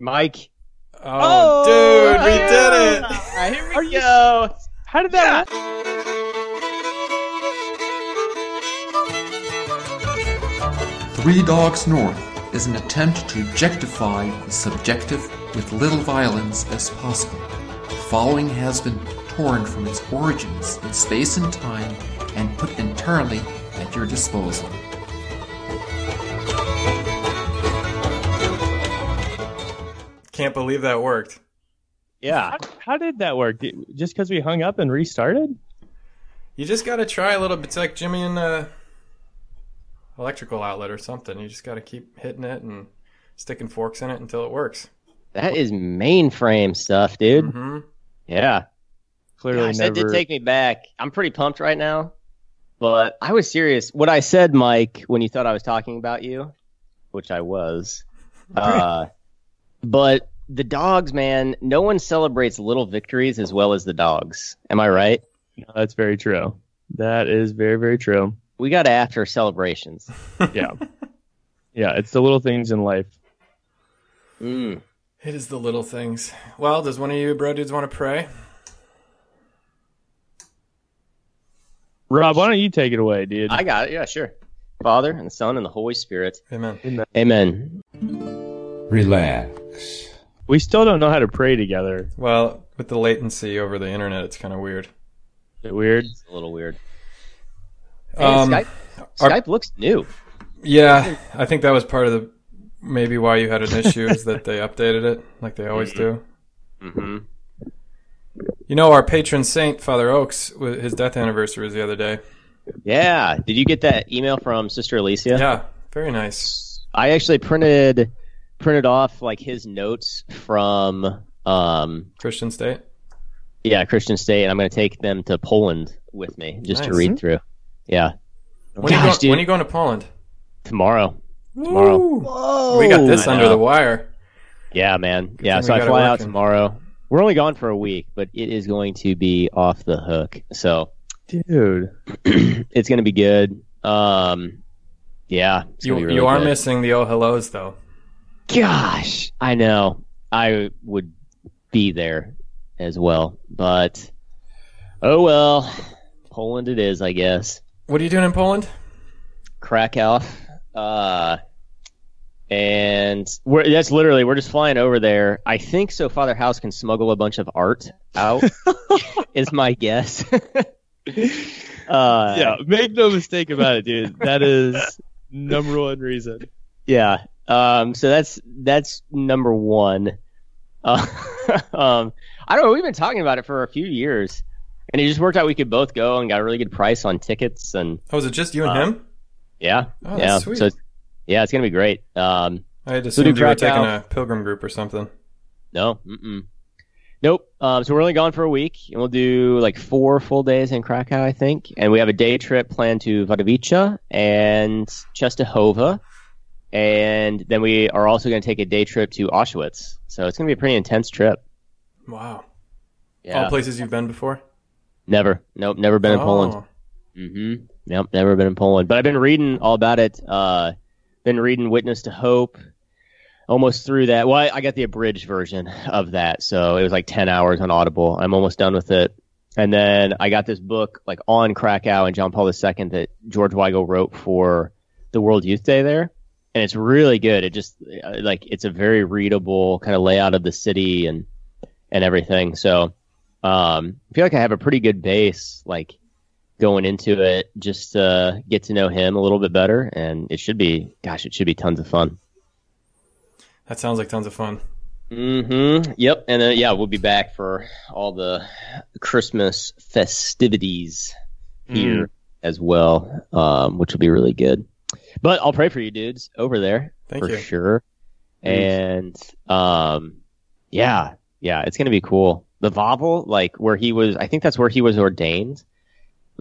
Mike. Oh, oh, dude, we did it. Alright, here we go. How did that? Three Dogs North is an attempt to objectify the subjective with little violence as possible. The following has been torn from its origins in space and time and put entirely at your disposal. Can't believe that worked. Yeah. How, how did that work? Did- Just because we hung up and restarted? You just got to try a little bit. It's like Jimmy and the electrical outlet or something. You just got to keep hitting it and sticking forks in it until it works. That is mainframe stuff, dude. hmm Yeah. Clearly Gosh, never. that did take me back. I'm pretty pumped right now. But I was serious. What I said, Mike, when you thought I was talking about you, which I was. Uh, but the dogs, man, no one celebrates little victories as well as the dogs. Am I right? No, that's very true. That is very, very true. We got after celebrations. Yeah. yeah, it's the little things in life. Mm. It is the little things. Well, does one of you bro dudes want to pray? Rob, why don't you take it away, dude? I got it. Yeah, sure. Father and the Son and the Holy Spirit. Amen. Amen. Relax. We still don't know how to pray together. Well, with the latency over the internet, it's kind of weird. Is it weird? It's a little weird. Hey, Um, Skype, our- looks new. Yeah, I think that was part of the maybe why you had an issue is that they updated it like they always do. hmm You know, our patron saint, Father Oaks, his death anniversary was the other day. Yeah. Did you get that email from Sister Alicia? Yeah, very nice. I actually printed printed off like his notes from um Christian state. yeah Christian State, and I'm going to take them to Poland with me just to read through. Yeah, When, are you going, dude. when are you going to Poland? tomorrow. Tomorrow. Whoa. We got this I under know. the wire. Yeah, man. Yeah, so I fly out tomorrow. We're only gone for a week, but it is going to be off the hook. So Dude. it's going to be good. Um, yeah, You, be really you are good. missing the oh hellos though. Gosh, I know. I would be there as well, but oh well. Poland it is, I guess. What are you doing in Poland? Krakow. Uh, and we're that's literally we're just flying over there. I think so. Father House can smuggle a bunch of art out. is my guess. uh, yeah, make no mistake about it, dude. That is number one reason. Yeah. Um, so that's that's number one. Uh, um, I don't know. We've been talking about it for a few years, and it just worked out. We could both go and got a really good price on tickets, and Oh, is it just you and Uh, him? yeah, Oh, yeah. sweet. So it's- yeah, it's gonna be great. Um, I had assumed you were taking a pilgrim group or something. no, mm-mm. nope. Um, so we're only gone for a week, and we'll do like four full days in Krakow, I think, and we have a day trip planned to Wadowice and Czestochowa. And then we are also going to take a day trip to Auschwitz. So it's going to be a pretty intense trip. Wow. Yeah. All places you've been before? Never. Nope. Never been in Oh. Poland. hmm Yep. Never been in Poland. But I've been reading all about it. Uh, been reading Witness to Hope. Almost through that. Well, I, I got the abridged version of that, so it was like ten hours on Audible. I'm almost done with it. And then I got this book like on Krakow and John Paul II that George Weigel wrote for the World Youth Day there, and it's really good. It just uh, like it's a very readable kind of layout of the city and and everything. So um, I feel like I have a pretty good base, like going into it, just to get to know him a little bit better, and it should be, gosh, it should be tons of fun. That sounds like tons of fun. Mm-hmm. Yep. And then yeah, we'll be back for all the Christmas festivities here as well, um, which will be really good. But I'll pray for you dudes over there Thank for you. sure. And um, yeah, yeah, it's gonna be cool. The Wawel, like where he was, I think that's where he was ordained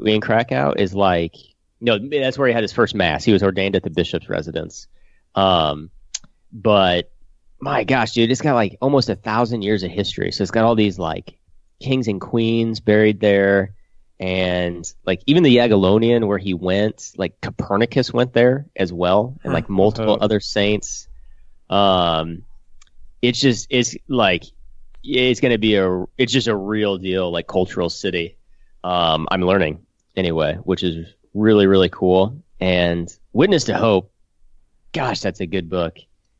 in Krakow. Is like no, that's where he had his first mass. He was ordained at the bishop's residence. Um, but my gosh, dude, it's got like almost a thousand years of history. So it's got all these like kings and queens buried there. And like even the Jagiellonian where he went, like Copernicus went there as well, and like multiple Oh. other saints. Um, it's just it's like it's going to be a it's just a real deal like cultural city. Um, I'm learning anyway, which is really really cool. And Witness to Hope, gosh, that's a good book.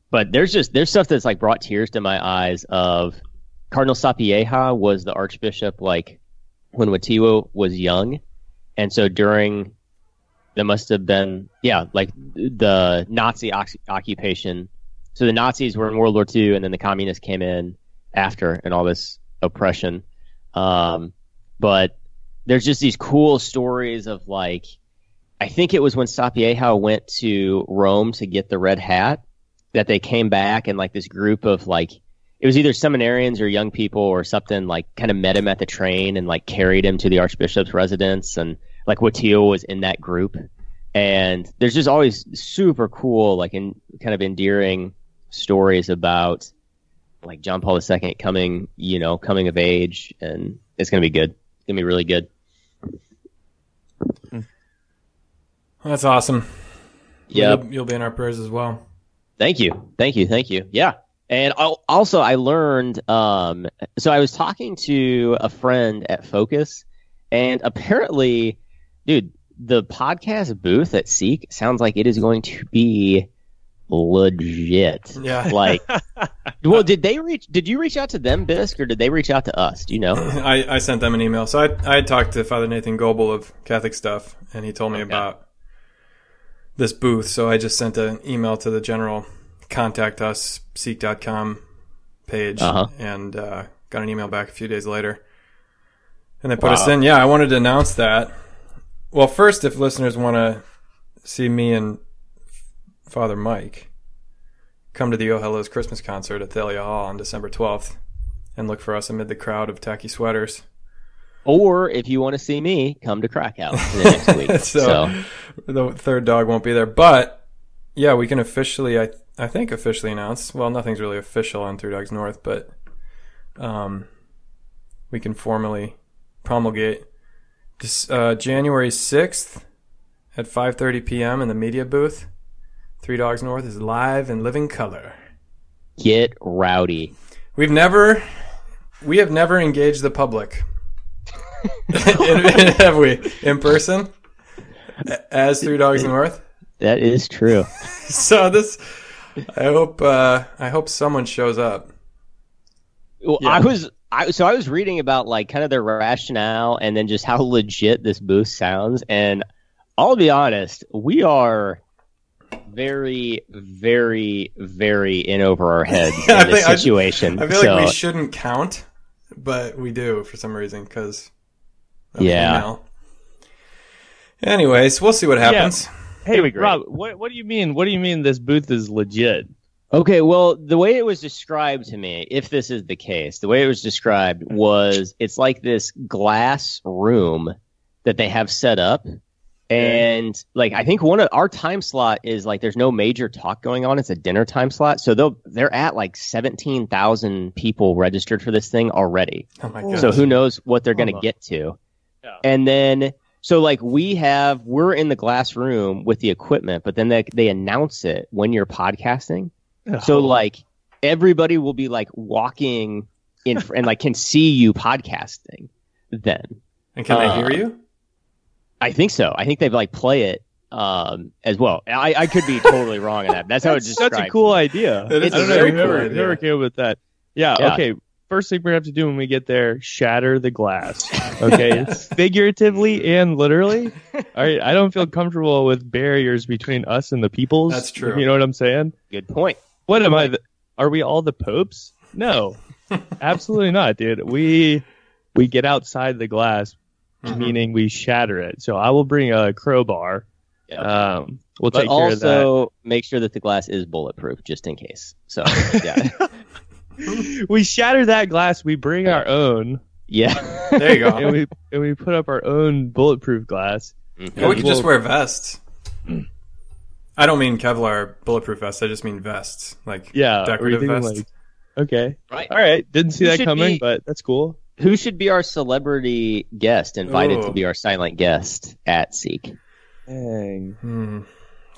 But there's just there's stuff that's like brought tears to my eyes. Of Cardinal Sapieha was the Archbishop like when Wojtyła was young, and so during there must have been yeah like the Nazi occupation. So the Nazis were in World War II, and then the communists came in after, and all this oppression. Um, but there's just these cool stories of like, I think it was when Sapieha went to Rome to get the red hat that they came back and like this group of like it was either seminarians or young people or something like kind of met him at the train and like carried him to the archbishop's residence and like Wojtyła was in that group. And there's just always super cool like in kind of endearing stories about like John Paul II coming you know coming of age and it's gonna be good. It's gonna be really good. Hmm. That's awesome. Yeah, you'll, you'll, be in our prayers as well. Thank you, thank you, thank you. Yeah, and also I learned. Um, so I was talking to a friend at Focus, and apparently, dude, the podcast booth at Seek sounds like it is going to be legit. Yeah. Like, well, did they reach? Did you reach out to them, Bisk, or did they reach out to us? Do you know? I, I sent them an email. So I I had talked to Father Nathan Goebel of Catholic Stuff, and he told me okay. about this booth. So I just sent an email to the general contact us seek.com page uh-huh. and uh, got an email back a few days later. And they put wow. us in. Yeah, I wanted to announce that. Well, first, if listeners want to see me and Father Mike, come to the Oh Hello's Christmas concert at Thalia Hall on December 12th and look for us amid the crowd of tacky sweaters. Or if you want to see me, come to Krakow next week. so, so, the third dog won't be there, but yeah, we can officially, I I think, officially announced. Well, nothing's really official on Three Dogs North, but um, we can formally promulgate this, uh, January sixth at 5:30 p.m. in the media booth. Three Dogs North is live in living color. Get rowdy. We've never, we have never engaged the public have we in person as Three Dogs North? That is true. so this, I hope, uh, I hope someone shows up. Well, yeah. I was, I so I was reading about like kind of their rationale and then just how legit this booth sounds, and I'll be honest, we are very, very, very in over our heads in this situation. I, I feel so, like we shouldn't count, but we do for some reason because yeah. Email. Anyways, we'll see what happens. Yeah. Hey, Rob, what what do you mean? What do you mean this booth is legit? Okay, well, the way it was described to me, if this is the case, the way it was described was it's like this glass room that they have set up. And like I think one of our time slot is like there's no major talk going on. It's a dinner time slot. So they'll they're at like seventeen thousand people registered for this thing already. Oh my oh. god. So who knows what they're gonna uh-huh. get to. And then so like we have we're in the glass room with the equipment, but then they they announce it when you're podcasting. Oh. So like everybody will be like walking in and like can see you podcasting then. And can uh, they hear you? I think so. I think they've like play it um, as well. I, I could be totally wrong on that. That's how it's just such a cool idea. It's I don't know. Never, never came up with that. Yeah, yeah, Okay first thing we're gonna have to do when we get there, shatter the glass. Okay, figuratively and literally. All right, I don't feel comfortable with barriers between us and the peoples. That's true. You know what I'm saying? Good point. What am I? are we all the popes? No, absolutely not, dude. We we get outside the glass, mm-hmm. meaning we shatter it. So I will bring a crowbar. Yep. Um, we'll but take care of that. Also, make sure that the glass is bulletproof, just in case. So, yeah. we shatter that glass. We bring our own. Yeah, there you go. And we and we put up our own bulletproof glass. Mm-hmm. Yeah, we can just wear vests. I don't mean Kevlar bulletproof vests. I just mean vests, like yeah, decorative vests. Like, okay, right. All right. Didn't see Who that coming, be, but that's cool. Who should be our celebrity guest invited Ooh. to be our silent guest at Seek? Dang. Hmm.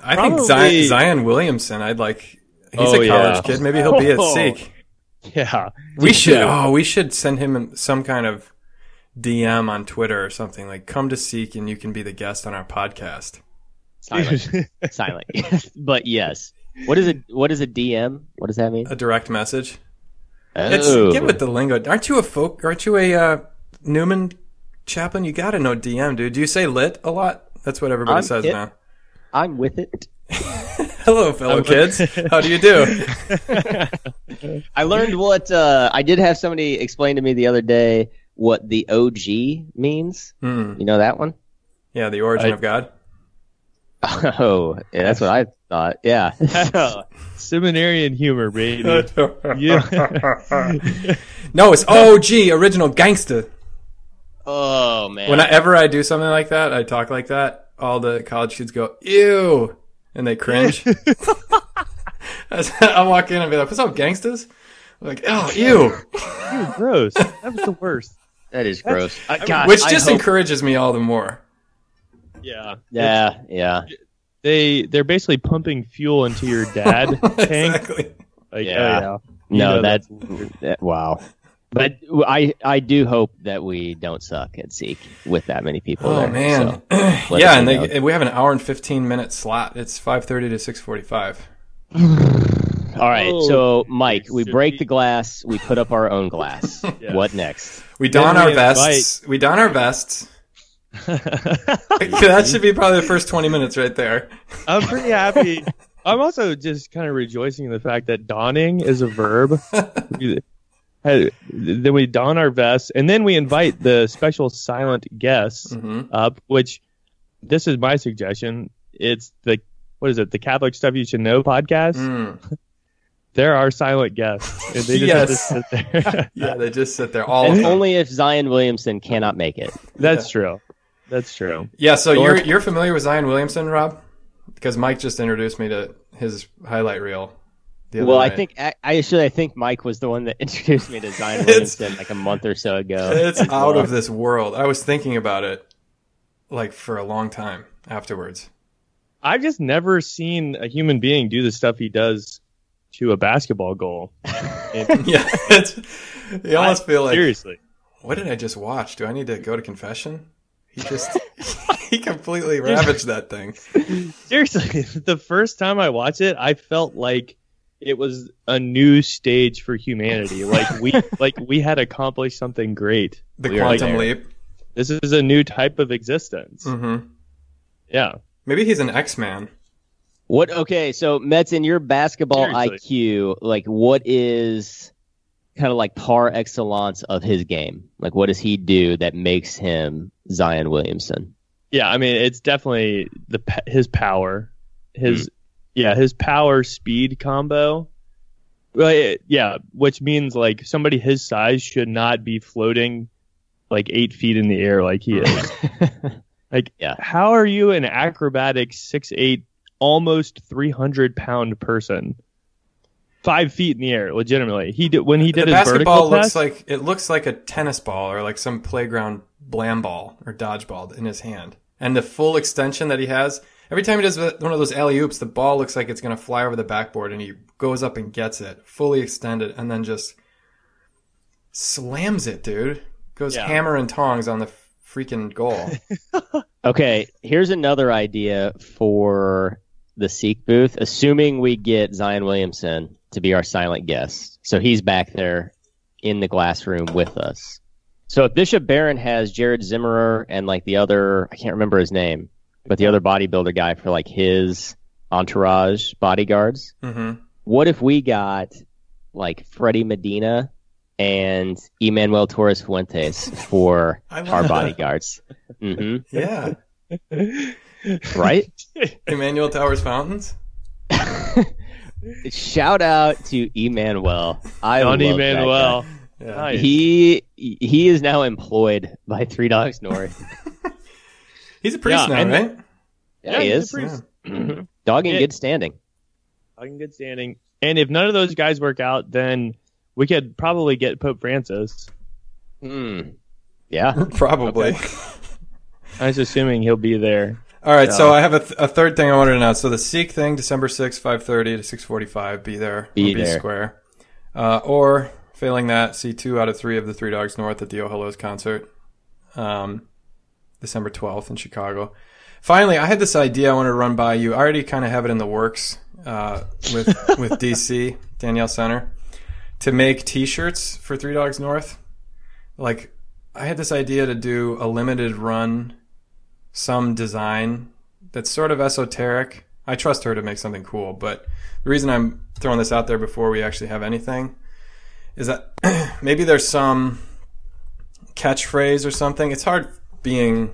I Probably. think Zion, Zion, Williamson. I'd like. He's oh, a college yeah. kid. Maybe he'll be at Seek. Yeah, we should. Oh, we should send him some kind of DM on Twitter or something like, "Come to Seek and you can be the guest on our podcast." Silent, silent, but yes. What is it? What is a DM? What does that mean? A direct message. Oh. It's get with the lingo. Aren't you a folk? Aren't you a uh, Newman Chaplain? You got to know DM, dude. Do you say lit a lot? That's what everybody I'm says it. now. I'm with it. Hello, fellow kids. How do you do? I learned what uh, I did have somebody explain to me the other day what the OG means. Hmm. You know that one? Yeah, the origin I- of God. Oh, yeah, that's what I thought. Yeah. seminarian humor, baby. Yeah. no, it's OG, original gangster. oh man. Whenever I do something like that, I talk like that. All the college kids go, "Ew," and they cringe. I walk in and be like, "What's up, gangsters?" I'm like, "Oh, ew," Ew, gross. That was the worst. that is gross. Uh, gosh, which I just hope- encourages me all the more. Yeah. Yeah, yeah. They they're basically pumping fuel into your dad tank. exactly. Like, Yeah. oh, You No, know that's that's that, wow. But I I do hope that we don't suck at Seek with that many people Oh there. man, so yeah, and they, we have an hour and fifteen minute slot. It's five thirty to six forty five. All right, Oh, so Mike, we break be- the glass, we put up our own glass. Yeah. What next? We don Then our we vests. We don our vests. that should be probably the first twenty minutes right there. I'm pretty happy. I'm also just kind of rejoicing in the fact that donning is a verb. We- had- then we don our vests, and then we invite the special silent guests hmm up. Which this is my suggestion. It's the what is it? The Catholic Stuff You Should Know podcast. Mm. There are silent guests, and they just Yes. have sit there. Yeah, they just sit there all. And only if Zion Williamson cannot make it. That's true. That's true. Yeah, so Or- you're you're familiar with Zion Williamson, Rob? Because Mike just introduced me to his highlight reel. The other Well, I think I I actually I think Mike was the one that introduced me to Zion Williamson like a month or so ago. it's out well. of this world. I was thinking about it like for a long time afterwards. I've just never seen a human being do the stuff he does to a basketball goal. And- yeah, it's, you almost feel like, seriously. what did I just watch? Do I need to go to confession? He just he completely ravaged that thing. Seriously, the first time I watched it, I felt like it was a new stage for humanity. Like we like we had accomplished something great. The We quantum there. leap. This is a new type of existence. Mm-hmm. Yeah. Maybe he's an X Man. What? Okay, so Mets in your basketball Seriously. IQ, like what is kind of like par excellence of his game? Like what does he do that makes him Zion Williamson? Yeah, I mean, it's definitely the his power, his yeah, his power speed combo. Well, yeah, which means like somebody his size should not be floating like eight feet in the air like he is. like, Yeah. how are you an acrobatic six eight, almost three hundred pound person, five feet in the air? Legitimately, he did when he did the his basketball vertical looks test. like it looks like a tennis ball or like some playground blam ball or dodgeball in his hand. And the full extension that he has, every time he does one of those alley oops, the ball looks like it's going to fly over the backboard, and he goes up and gets it fully extended, and then just slams it, dude. Goes Yeah. hammer and tongs on the freaking goal. Okay, here's another idea for the Seek booth, assuming we get Zion Williamson to be our silent guest. So he's back there in the glass room with us. So if Bishop Barron has Jared Zimmerer and like the other, I can't remember his name, but the other bodybuilder guy for like his entourage bodyguards, hmm what if we got like Freddie Medina and Emmanuel Torres Fuentes for our that. bodyguards? hmm Yeah, Right? Emmanuel Towers Fountains. Shout out to Emmanuel. I Don love that Emanuel. guy. Yeah. Nice. He he is now employed by Three Dogs North. He's a priest Yeah, now, right? Yeah, he is. priest. Dog in Yeah. good standing. Dog in good standing. And if none of those guys work out, then we could probably get Pope Francis. Hmm. Yeah. Probably. I was assuming he'll be there. All right, so No. I have a, th- a third thing I wanted to announce. So the Seek thing, December sixth, five thirty to six forty five. Be there. Be there. Square. Uh, or failing that, see two out of three of the Three Dogs North at the Oh Hellos concert, um, December 12th in Chicago. Finally, I had this idea I want to run by you. I already kind of have it in the works uh, with with DC Danielle Center to make T-shirts for Three Dogs North. Like, I had this idea to do a limited run, some design that's sort of esoteric. I trust her to make something cool, but the reason I'm throwing this out there before we actually have anything is that maybe there's some catchphrase or something. It's hard being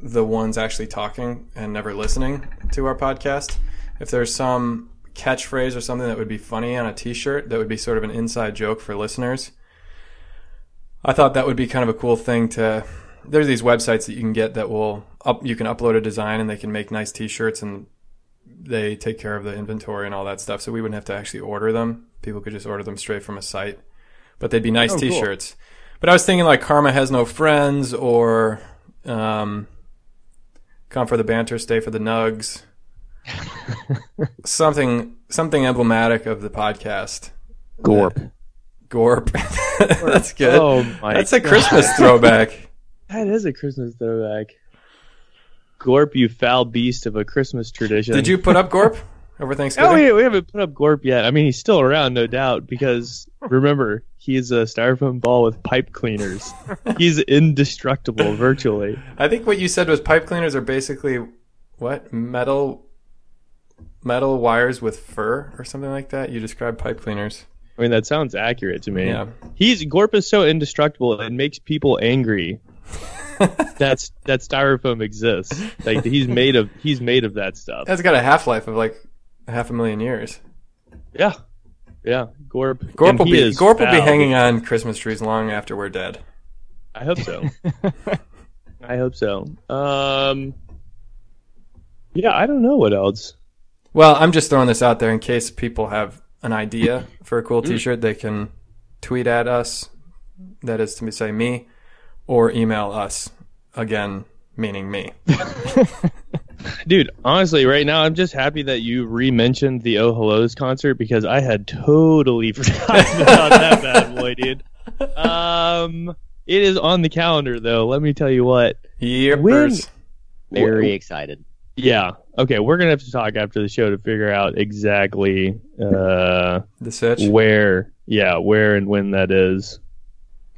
the ones actually talking and never listening to our podcast. If there's some catchphrase or something that would be funny on a t-shirt that would be sort of an inside joke for listeners, I thought that would be kind of a cool thing to there's these websites that you can get that will up you can upload a design and they can make nice t-shirts and they take care of the inventory and all that stuff so we wouldn't have to actually order them people could just order them straight from a site but they'd be nice oh, t-shirts cool. But i was thinking like karma has no friends or um, come for the banter stay for the nugs something something emblematic of the podcast gorp gorp that's good oh my that's a christmas throwback that is a Christmas throwback. Gorp, you foul beast of a Christmas tradition. Did you put up Gorp over Thanksgiving? Oh, we, we haven't put up Gorp yet. I mean, he's still around, no doubt, because remember, he's a styrofoam ball with pipe cleaners. he's indestructible, virtually. I think what you said was pipe cleaners are basically what metal metal wires with fur or something like that. You described pipe cleaners. I mean, that sounds accurate to me. Yeah. He's Gorp is so indestructible it makes people angry that's that styrofoam exists. Like he's made of he's made of that stuff. That's got a half life of like half a million years. Yeah, yeah. Gorp Gorp will be Gorp will be hanging on Christmas trees long after we're dead. I hope so. I hope so. Um, yeah, I don't know what else. Well, I'm just throwing this out there in case people have an idea for a cool mm. T-shirt. They can tweet at us. That is to say, me or email us again, meaning me. Dude, honestly, right now I'm just happy that you re-mentioned the Oh Hellos concert because I had totally forgotten about that bad boy, dude. Um, it is on the calendar though. Let me tell you what. Yippers. Very excited. Yeah. Okay, we're gonna have to talk after the show to figure out exactly uh the search where, yeah, where and when that is.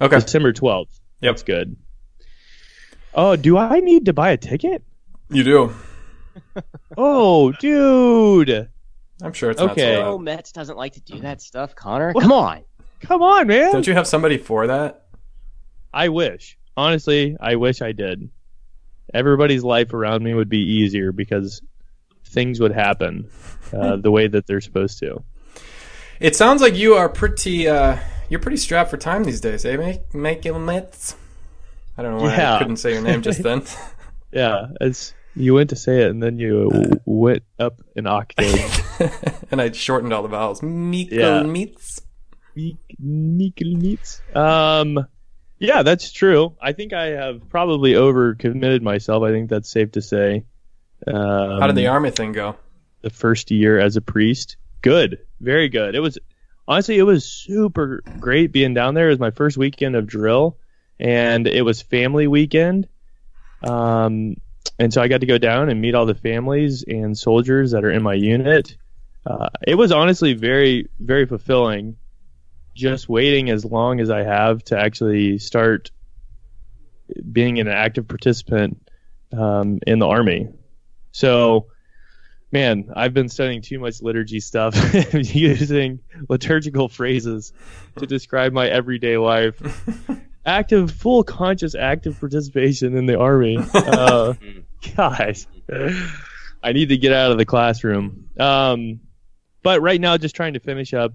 Okay. December twelfth. Yep. That's good. Oh, do I need to buy a ticket? You do. Oh, dude. I'm sure it's okay. not so Mets doesn't like to do that stuff, Connor. Come on. Come on, man. Don't you have somebody for that? I wish. Honestly, I wish I did. Everybody's life around me would be easier because things would happen uh, the way that they're supposed to. It sounds like you are pretty uh, you're pretty strapped for time these days, eh? Make make mitts. I don't know why yeah. I couldn't say your name just then. yeah, it's you went to say it and then you uh, went up an octave, and I shortened all the vowels. Mikkel yeah. Mikkel meets. Um, yeah, that's true. I think I have probably overcommitted myself. I think that's safe to say. Um, How did the army thing go? The first year as a priest, good, very good. It was honestly, it was super great being down there. It was my first weekend of drill, and it was family weekend. Um, and so I got to go down and meet all the families and soldiers that are in my unit. Uh, it was honestly very, very fulfilling. Just waiting as long as I have to actually start being an active participant um, in the army. So man, I've been studying too much liturgy stuff, using liturgical phrases to describe my everyday life. active, full conscious, active participation in the army. Uh, guys, I need to get out of the classroom. Um, but right now, just trying to finish up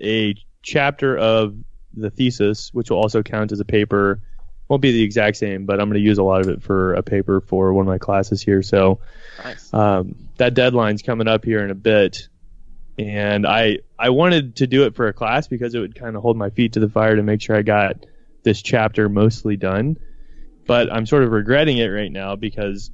a chapter of the thesis, which will also count as a paper. Won't be the exact same, but I'm going to use a lot of it for a paper for one of my classes here. So, nice. um, that deadline's coming up here in a bit, and I I wanted to do it for a class because it would kind of hold my feet to the fire to make sure I got this chapter mostly done. But I'm sort of regretting it right now because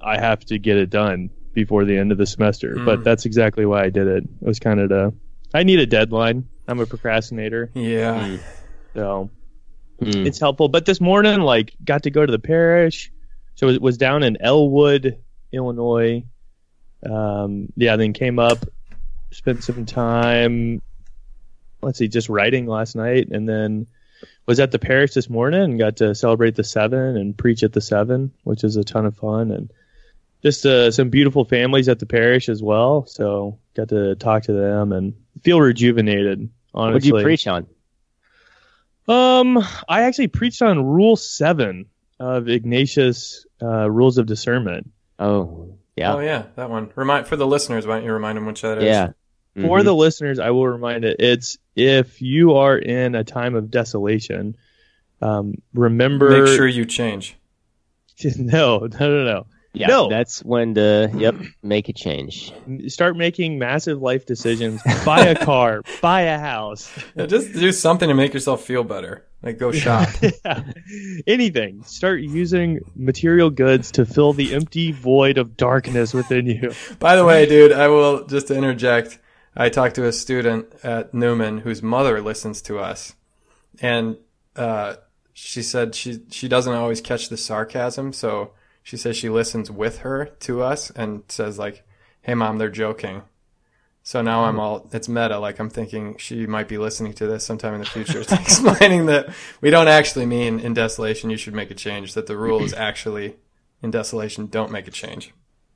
I have to get it done before the end of the semester. Mm. But that's exactly why I did it. It was kind of to I need a deadline. I'm a procrastinator. Yeah. Mm. So mm. it's helpful. But this morning, like, got to go to the parish. So it was down in Elwood, Illinois. Um, yeah, then came up, spent some time, let's see, just writing last night, and then was at the parish this morning and got to celebrate the seven and preach at the seven, which is a ton of fun. And just uh, some beautiful families at the parish as well. So got to talk to them and feel rejuvenated. Honestly, what did you preach on? Um, I actually preached on Rule Seven of Ignatius' uh, Rules of Discernment. Oh, yeah. Oh, yeah, that one. Remind for the listeners. Why don't you remind them which that is? Yeah. Mm-hmm. For the listeners, I will remind it. It's if you are in a time of desolation, um, remember. Make sure you change. no, no, no, no. Yeah, no. that's when to yep make a change. Start making massive life decisions. buy a car, buy a house. Yeah, just do something to make yourself feel better. Like go shop. yeah. Anything. Start using material goods to fill the empty void of darkness within you. By the way, dude, I will just interject. I talked to a student at Newman whose mother listens to us, and uh, she said she she doesn't always catch the sarcasm, so she says she listens with her to us and says like, "Hey mom, they're joking." So now I'm all it's meta. Like I'm thinking she might be listening to this sometime in the future, explaining that we don't actually mean in desolation you should make a change. That the rule is actually in desolation don't make a change.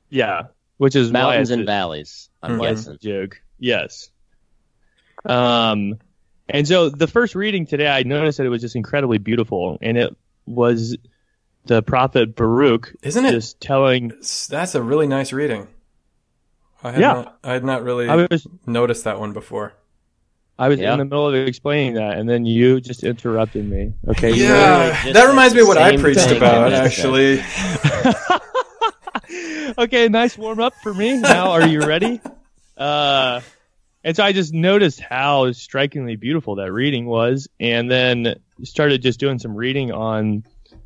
Yeah, which is mountains and valleys. I'm mm-hmm. joke. Yes. Um, and so the first reading today, I noticed that it was just incredibly beautiful, and it was the prophet Baruch. Isn't it? Just telling. That's a really nice reading. I had yeah. Not, I had not really I was, noticed that one before. I was yeah. in the middle of explaining that, and then you just interrupted me. Okay. Yeah, that reminds me of what I preached about, actually. okay, nice warm up for me. Now, are you ready? Uh, and so I just noticed how strikingly beautiful that reading was, and then started just doing some reading on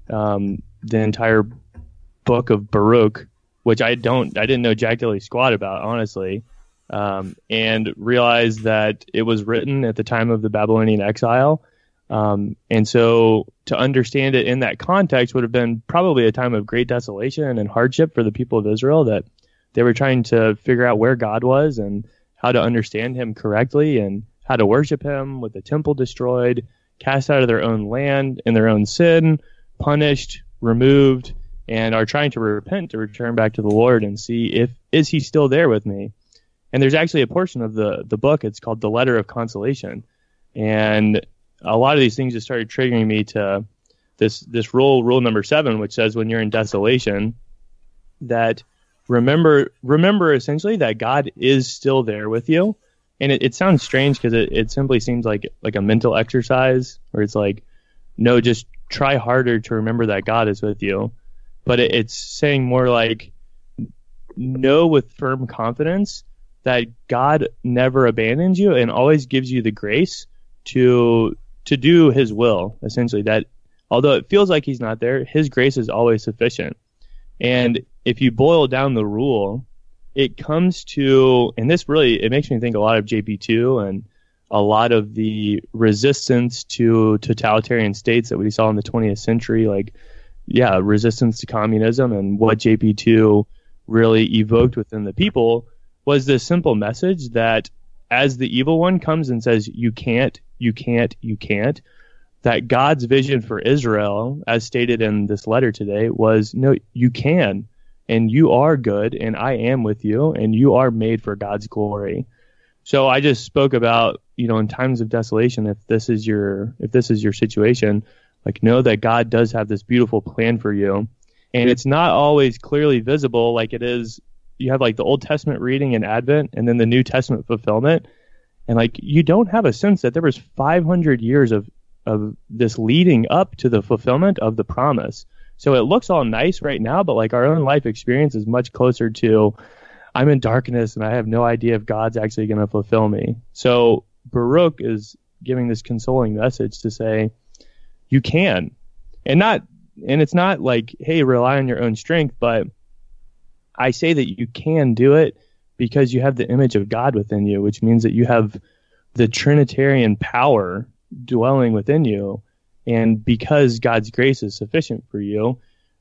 um, the entire book of Baruch, which I don't, I didn't know jack dilly squat about, honestly, um, and realized that it was written at the time of the Babylonian exile. Um, and so to understand it in that context would have been probably a time of great desolation and hardship for the people of Israel that they were trying to figure out where God was and how to understand him correctly and how to worship him with the temple destroyed, cast out of their own land in their own sin, punished, removed, and are trying to repent to return back to the Lord and see if is he still there with me. And there's actually a portion of the the book. It's called the Letter of Consolation, and a lot of these things just started triggering me to this this rule rule number seven, which says when you're in desolation, that remember remember essentially that God is still there with you. And it, it sounds strange because it, it simply seems like like a mental exercise where it's like, no, just try harder to remember that God is with you. But it, it's saying more like, know with firm confidence that God never abandons you and always gives you the grace to to do His will. Essentially, that although it feels like He's not there, His grace is always sufficient. And if you boil down the rule, it comes to, and this really, it makes me think a lot of JP2 and a lot of the resistance to totalitarian states that we saw in the 20th century, like, yeah, resistance to communism and what JP2 really evoked within the people was this simple message that as the evil one comes and says, you can't, you can't, you can't, that God's vision for Israel, as stated in this letter today, was no, you can, and you are good, and I am with you, and you are made for God's glory. So I just spoke about, you know, in times of desolation, if this is your if this is your situation, like know that God does have this beautiful plan for you. And it's not always clearly visible like it is you have like the Old Testament reading in Advent and then the New Testament fulfillment. And like you don't have a sense that there was 500 years of of this leading up to the fulfillment of the promise. So it looks all nice right now, but like our own life experience is much closer to I'm in darkness and I have no idea if God's actually going to fulfill me. So Baruch is giving this consoling message to say you can. And not and it's not like hey rely on your own strength, but I say that you can do it because you have the image of God within you, which means that you have the Trinitarian power dwelling within you, and because God's grace is sufficient for you,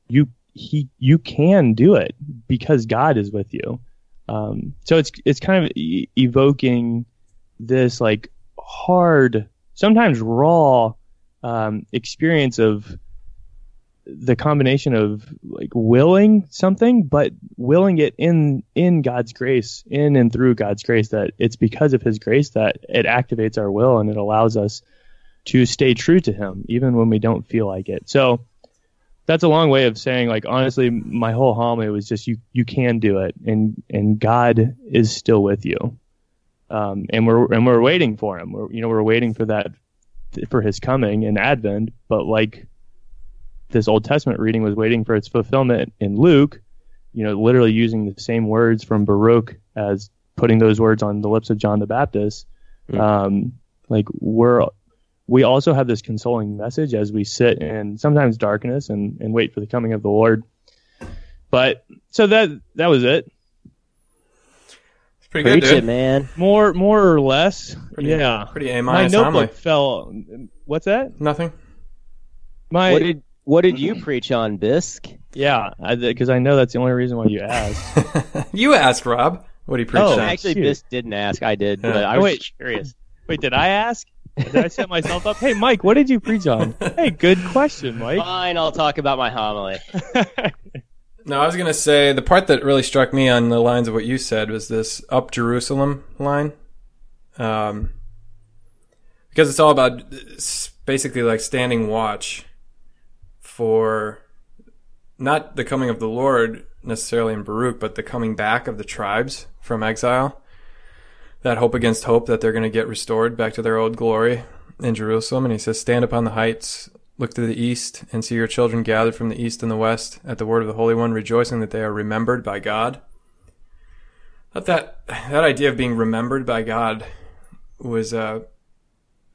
you he you can do it because God is with you. Um, so it's it's kind of e- evoking this like hard, sometimes raw um, experience of the combination of like willing something, but willing it in in God's grace, in and through God's grace. That it's because of His grace that it activates our will and it allows us to stay true to Him, even when we don't feel like it. So that's a long way of saying, like honestly, my whole homily was just you you can do it, and and God is still with you, um, and we're and we're waiting for Him. We're you know we're waiting for that for His coming in Advent, but like this Old Testament reading was waiting for its fulfillment in Luke, you know, literally using the same words from Baruch as putting those words on the lips of John the Baptist. Mm. Um, like we're we also have this consoling message as we sit in sometimes darkness and, and wait for the coming of the Lord. But so that that was it. It's pretty Preach good, dude. it, man. More more or less. Pretty, yeah. Pretty A. My notebook fell. What's that? Nothing. My what did what did you preach on, Bisque? Yeah, because I, I, know that's the only reason why you asked. you asked, Rob. What he preached oh, on. Actually, Bisque didn't ask. I did, but I oh, was wait, curious. Wait, did I ask? Did I set myself up? Hey, Mike, what did you preach on? Hey, good question, Mike. Fine, I'll talk about my homily. no, I was going to say the part that really struck me on the lines of what you said was this up Jerusalem line. Um, because it's all about basically like standing watch for not the coming of the Lord necessarily in Baruch, but the coming back of the tribes from exile. That hope against hope that they're going to get restored back to their old glory in Jerusalem. And he says, Stand upon the heights, look to the east, and see your children gathered from the east and the west at the word of the Holy One, rejoicing that they are remembered by God. That that, that idea of being remembered by God was a,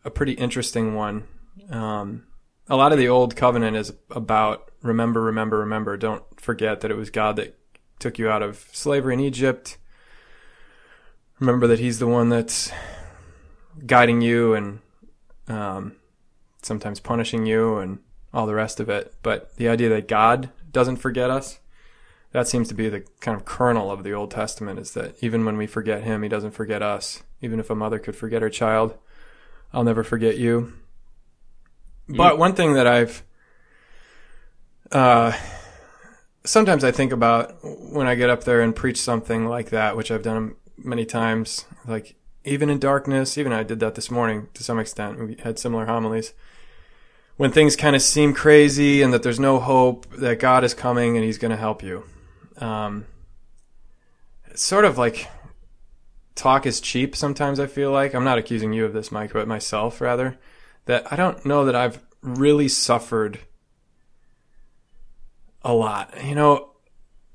a pretty interesting one. Um, a lot of the old covenant is about remember, remember, remember. Don't forget that it was God that took you out of slavery in Egypt. Remember that He's the one that's guiding you and um, sometimes punishing you and all the rest of it. But the idea that God doesn't forget us, that seems to be the kind of kernel of the Old Testament is that even when we forget Him, He doesn't forget us. Even if a mother could forget her child, I'll never forget you. But one thing that I've uh, sometimes I think about when I get up there and preach something like that, which I've done many times, like even in darkness, even I did that this morning to some extent. We had similar homilies. When things kind of seem crazy and that there's no hope that God is coming and He's going to help you. Um, it's sort of like talk is cheap sometimes, I feel like. I'm not accusing you of this, Mike, but myself rather that I don't know that I've really suffered a lot. You know,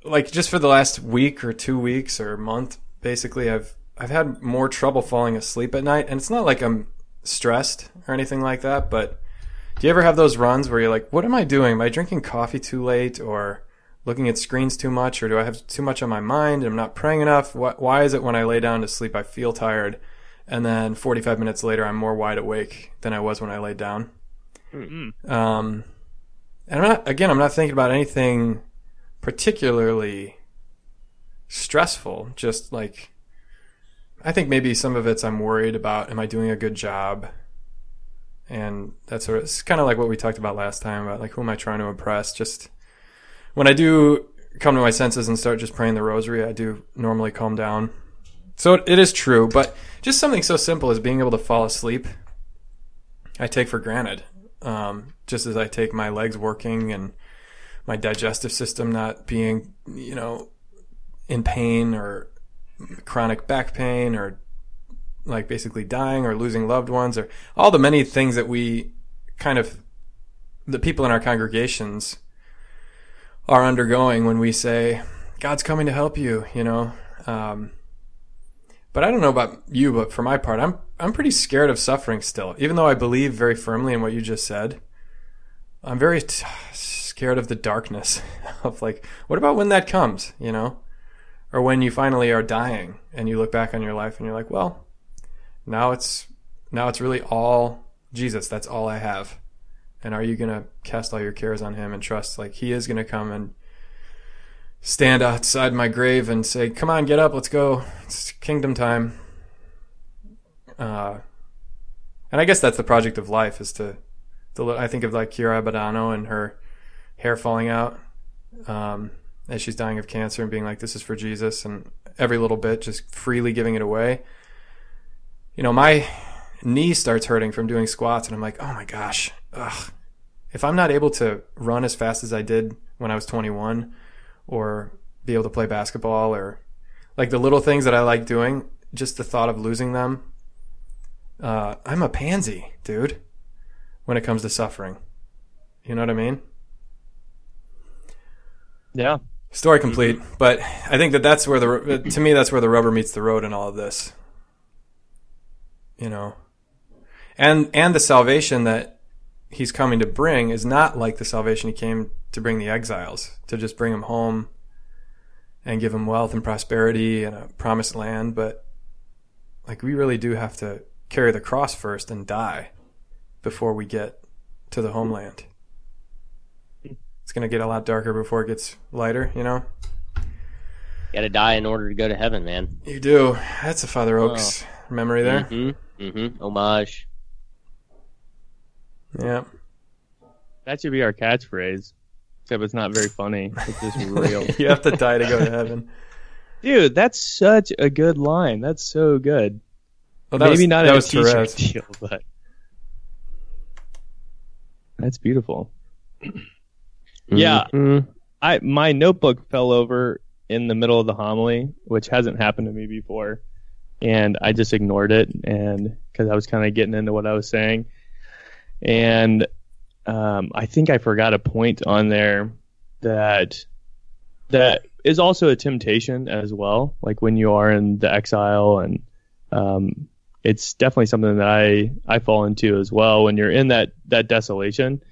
like just for the last week or two weeks or month, basically, I've I've had more trouble falling asleep at night, and it's not like I'm stressed or anything like that. But do you ever have those runs where you're like, "What am I doing? Am I drinking coffee too late, or looking at screens too much, or do I have too much on my mind? And I'm not praying enough. Why is it when I lay down to sleep I feel tired?" and then 45 minutes later I'm more wide awake than I was when I laid down. Mm-hmm. Um, and I'm not again. I'm not thinking about anything particularly stressful. Just like I think maybe some of it's I'm worried about. Am I doing a good job? And that's sort of, it's kind of like what we talked about last time about like who am I trying to impress? Just when I do come to my senses and start just praying the rosary, I do normally calm down so it is true, but just something so simple as being able to fall asleep, I take for granted. Um, just as I take my legs working and my digestive system not being, you know, in pain or chronic back pain or like basically dying or losing loved ones or all the many things that we kind of the people in our congregations are undergoing when we say God's coming to help you, you know. Um, but I don't know about you, but for my part, I'm I'm pretty scared of suffering still. Even though I believe very firmly in what you just said, I'm very t- scared of the darkness of like, what about when that comes, you know? Or when you finally are dying and you look back on your life and you're like, well, now it's now it's really all Jesus. That's all I have. And are you going to cast all your cares on him and trust like he is going to come and stand outside my grave and say, "Come on, get up, let's go. It's kingdom time." Uh, and I guess that's the project of life is to, to I think of like Chiara Badano and her hair falling out um, as she's dying of cancer and being like, "This is for Jesus," and every little bit just freely giving it away. You know, my knee starts hurting from doing squats, and I'm like, "Oh my gosh, ugh." If I'm not able to run as fast as I did when I was 21, or be able to play basketball or like the little things that I like doing, just the thought of losing them. Uh, I'm a pansy, dude, when it comes to suffering. You know what I mean? Yeah. Story mm-hmm. complete, but I think that that's where the uh, to me that's where the rubber meets the road in all of this. You know, and and the salvation that he's coming to bring is not like the salvation he came to bring the exiles, to just bring them home and give them wealth and prosperity and a promised land. But like we really do have to carry the cross first and die before we get to the homeland. It's going to get a lot darker before it gets lighter, you know? Got to die in order to go to heaven, man. You do. That's a Father Oaks oh. memory there. Mm-hmm. Mm-hmm. Homage. Yeah. That should be our catchphrase. Except it's not very funny. It's just real. you have to die to go to heaven. Dude, that's such a good line. That's so good. Well, Maybe was, not a t-shirt deal, but that's beautiful. Mm-hmm. Yeah, I my notebook fell over in the middle of the homily, which hasn't happened to me before, and I just ignored it, and because I was kind of getting into what I was saying, and um, I think I forgot a point on there that that is also a temptation as well. Like when you are in the exile, and um, it's definitely something that I I fall into as well. When you're in that that desolation,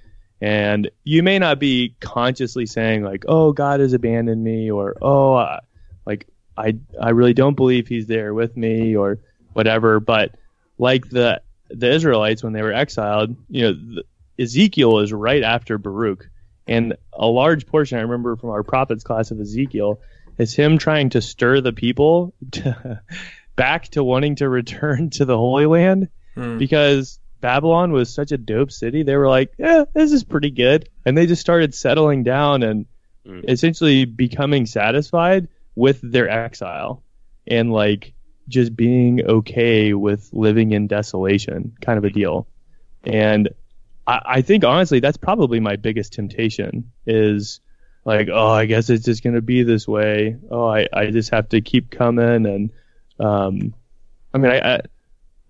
and you may not be consciously saying like, "Oh, God has abandoned me," or "Oh, uh, like I I really don't believe He's there with me," or whatever. But like the the Israelites when they were exiled, you know, Ezekiel is right after Baruch. And a large portion I remember from our prophets class of Ezekiel is him trying to stir the people to, back to wanting to return to the Holy Land hmm. because Babylon was such a dope city. They were like, yeah, this is pretty good. And they just started settling down and hmm. essentially becoming satisfied with their exile and like just being okay with living in desolation kind of a deal. And I, I think honestly that's probably my biggest temptation is like, oh, I guess it's just gonna be this way. Oh, I, I just have to keep coming and um I mean I, I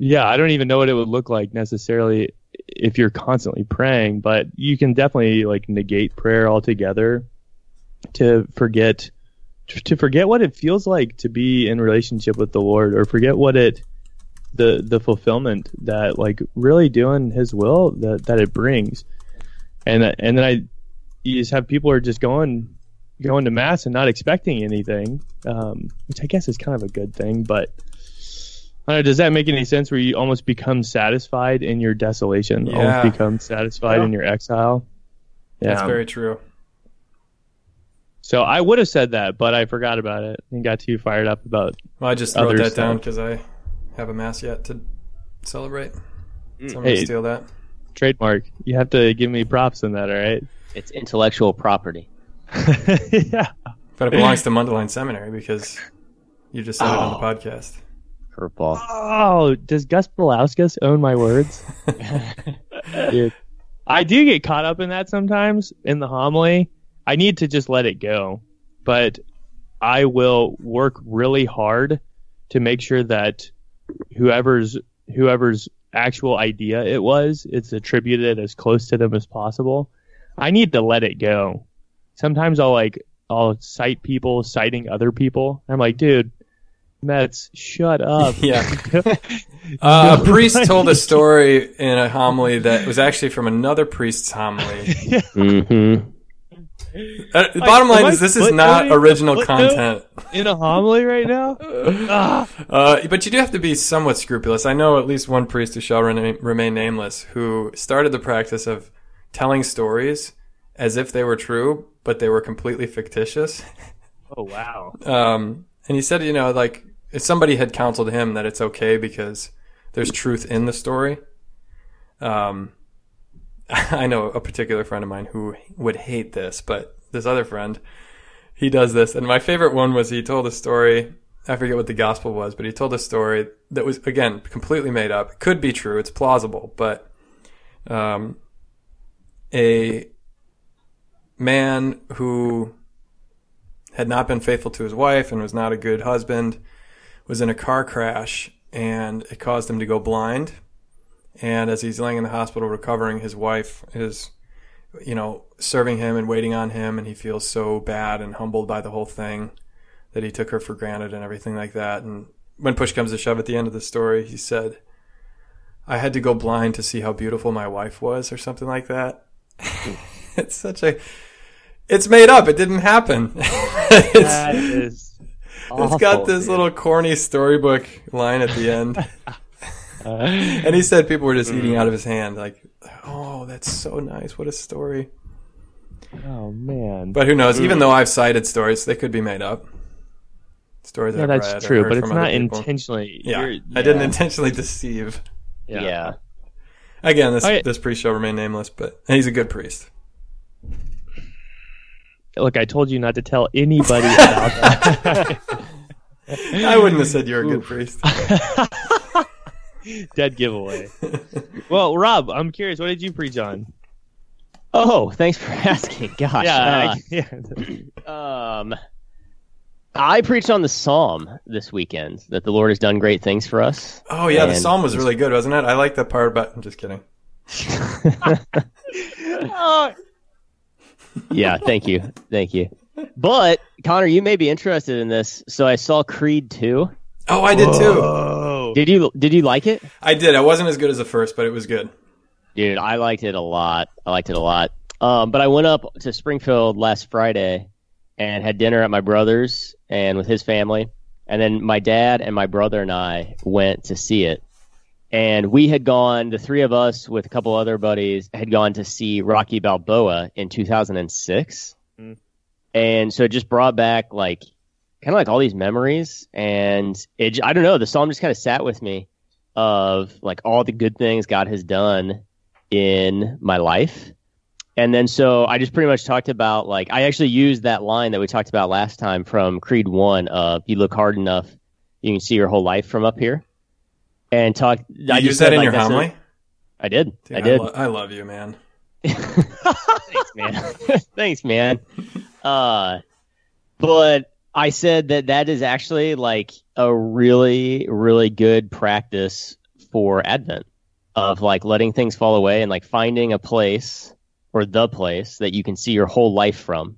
yeah, I don't even know what it would look like necessarily if you're constantly praying, but you can definitely like negate prayer altogether to forget to forget what it feels like to be in relationship with the Lord or forget what it the the fulfillment that like really doing His will that that it brings, and and then I you just have people are just going going to mass and not expecting anything, um, which I guess is kind of a good thing. But know, does that make any sense? Where you almost become satisfied in your desolation, yeah. almost become satisfied yeah. in your exile. Yeah, that's very true. So I would have said that, but I forgot about it and got too fired up about. Well, I just wrote that stuff. down because I have a mass yet to celebrate. Mm. So I'm hey, gonna steal that. Trademark. You have to give me props on that, all right? It's intellectual property. yeah. But it belongs to Mundelein Seminary because you just said oh. it on the oh. podcast. Curveball. Oh, does Gus Balauskas own my words? Dude. I do get caught up in that sometimes in the homily. I need to just let it go. But I will work really hard to make sure that whoever's whoever's actual idea it was, it's attributed as close to them as possible. I need to let it go. Sometimes I'll like I'll cite people citing other people. I'm like, dude, Mets, shut up. Yeah. uh, a priest told a story in a homily that was actually from another priest's homily. mm-hmm. Uh, the bottom line is this is not original content. In a homily right now? ah. uh, but you do have to be somewhat scrupulous. I know at least one priest who shall remain nameless who started the practice of telling stories as if they were true, but they were completely fictitious. Oh, wow. Um, and he said, you know, like, if somebody had counseled him that it's okay because there's truth in the story. Um, I know a particular friend of mine who would hate this, but this other friend, he does this. And my favorite one was he told a story. I forget what the gospel was, but he told a story that was, again, completely made up. It could be true. It's plausible, but, um, a man who had not been faithful to his wife and was not a good husband was in a car crash and it caused him to go blind and as he's laying in the hospital recovering, his wife is, you know, serving him and waiting on him, and he feels so bad and humbled by the whole thing that he took her for granted and everything like that. And when push comes to shove at the end of the story, he said, I had to go blind to see how beautiful my wife was, or something like that. it's such a. It's made up. It didn't happen. that is awful, it's got this dude. little corny storybook line at the end. and he said people were just eating mm. out of his hand. Like, oh, that's so nice. What a story. Oh man. But who knows? Even though I've cited stories, they could be made up. Stories yeah, that's true, but it's not intentionally. Yeah, yeah, I didn't intentionally deceive. Yeah. yeah. Again, this this priest shall remain nameless, but he's a good priest. Look, I told you not to tell anybody about that. I wouldn't have said you're a good priest. Dead giveaway. well, Rob, I'm curious. What did you preach on? Oh, thanks for asking. Gosh. Yeah. Uh, yeah. um, I preached on the Psalm this weekend that the Lord has done great things for us. Oh yeah, the Psalm was really good, wasn't it? I like that part about. I'm just kidding. Yeah, thank you, thank you. But Connor, you may be interested in this. So I saw Creed two. Oh, I did too. Did you did you like it? I did. I wasn't as good as the first, but it was good. Dude, I liked it a lot. I liked it a lot. Um, but I went up to Springfield last Friday and had dinner at my brother's and with his family. And then my dad and my brother and I went to see it. And we had gone, the three of us with a couple other buddies had gone to see Rocky Balboa in 2006. Mm. And so it just brought back like kind of like all these memories, and it I don't know the song just kind of sat with me of like all the good things God has done in my life. And then so I just pretty much talked about like I actually used that line that we talked about last time from Creed One of you look hard enough, you can see your whole life from up here. And talk you I that said, in like, your homily? I did. Dude, I did. I, lo- I, love you, man. Thanks, man. Thanks, man. Uh, but I said that that is actually like a really, really good practice for Advent of like letting things fall away and like finding a place or the place that you can see your whole life from.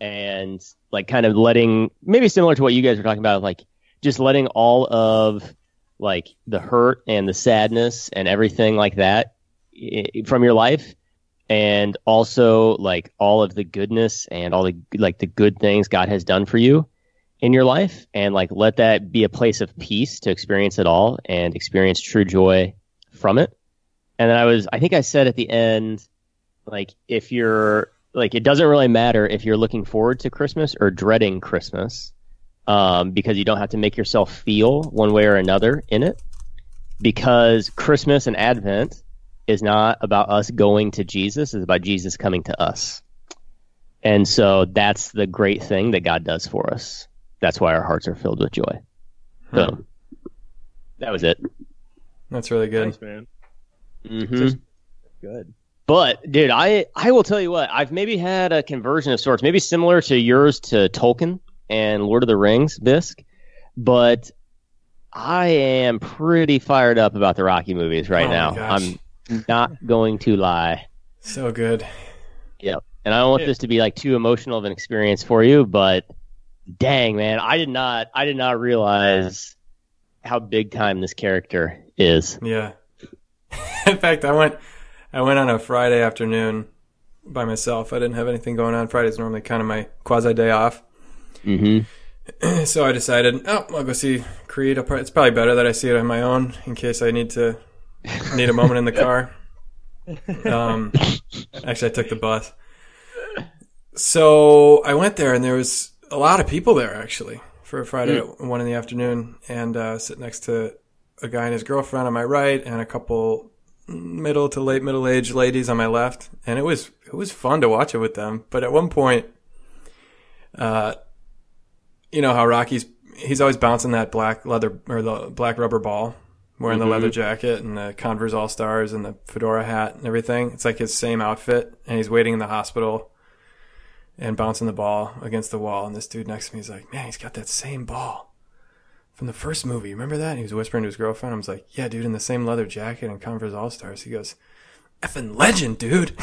And like kind of letting, maybe similar to what you guys were talking about, like just letting all of like the hurt and the sadness and everything like that from your life and also like all of the goodness and all the like the good things God has done for you in your life and like let that be a place of peace to experience it all and experience true joy from it. And then I was I think I said at the end like if you're like it doesn't really matter if you're looking forward to Christmas or dreading Christmas um, because you don't have to make yourself feel one way or another in it because Christmas and Advent is not about us going to Jesus, it's about Jesus coming to us. And so that's the great thing that God does for us. That's why our hearts are filled with joy. Hmm. So that was it. That's really good. Thanks, man. Mm-hmm. Good. But dude, I I will tell you what, I've maybe had a conversion of sorts, maybe similar to yours to Tolkien and Lord of the Rings, Bisk, but I am pretty fired up about the Rocky movies right oh now. I'm not going to lie. So good. Yep. And I don't want this to be like too emotional of an experience for you, but dang man, I did not I did not realize how big time this character is. Yeah. In fact, I went I went on a Friday afternoon by myself. I didn't have anything going on. Friday's normally kind of my quasi day off. Mm-hmm. so I decided, oh, I'll go see Creed. It's probably better that I see it on my own in case I need to need a moment in the car. Um, actually, I took the bus. So I went there, and there was a lot of people there actually for a Friday mm. at one in the afternoon, and uh, sit next to a guy and his girlfriend on my right, and a couple middle to late middle aged ladies on my left, and it was it was fun to watch it with them. But at one point, uh, you know how Rocky's he's always bouncing that black leather or the black rubber ball, wearing mm-hmm. the leather jacket and the Converse All Stars and the fedora hat and everything. It's like his same outfit, and he's waiting in the hospital and bouncing the ball against the wall. And this dude next to me is like, "Man, he's got that same ball." From the first movie, remember that? And he was whispering to his girlfriend. I was like, "Yeah, dude, in the same leather jacket and Converse All Stars." He goes, "Effing legend, dude."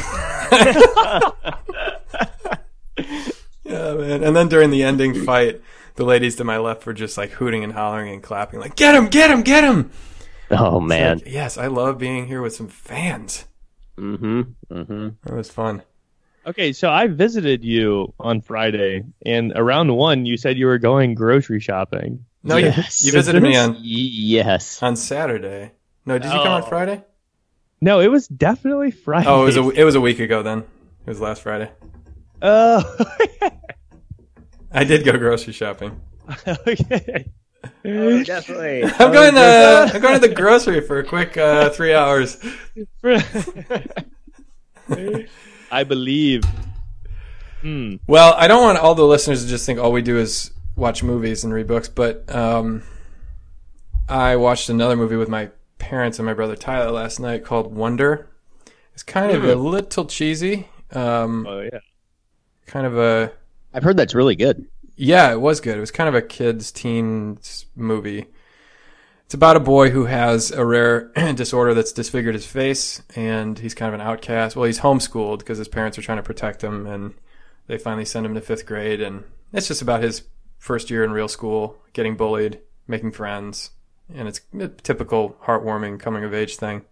yeah, man. And then during the ending fight, the ladies to my left were just like hooting and hollering and clapping, like, "Get him! Get him! Get him!" Oh man. Like, yes, I love being here with some fans. Mm-hmm. Mm-hmm. It was fun. Okay, so I visited you on Friday, and around one, you said you were going grocery shopping. No, yes. you, you visited me on yes on Saturday. No, did you oh. come on oh. Friday? No, it was definitely Friday. Oh, it was a it was a week ago then. It was last Friday. Oh. I did go grocery shopping. okay. Oh, definitely. I'm going to I'm going to the grocery for a quick uh, three hours. I believe. Hmm. Well, I don't want all the listeners to just think all we do is watch movies and read books, but um, I watched another movie with my parents and my brother Tyler last night called Wonder. It's kind of a hmm. little cheesy. Um, oh yeah. Kind of a. I've heard that's really good. Yeah, it was good. It was kind of a kids' teens movie. It's about a boy who has a rare disorder that's disfigured his face, and he's kind of an outcast. Well, he's homeschooled because his parents are trying to protect him, and they finally send him to fifth grade. And it's just about his first year in real school, getting bullied, making friends, and it's a typical heartwarming coming of age thing.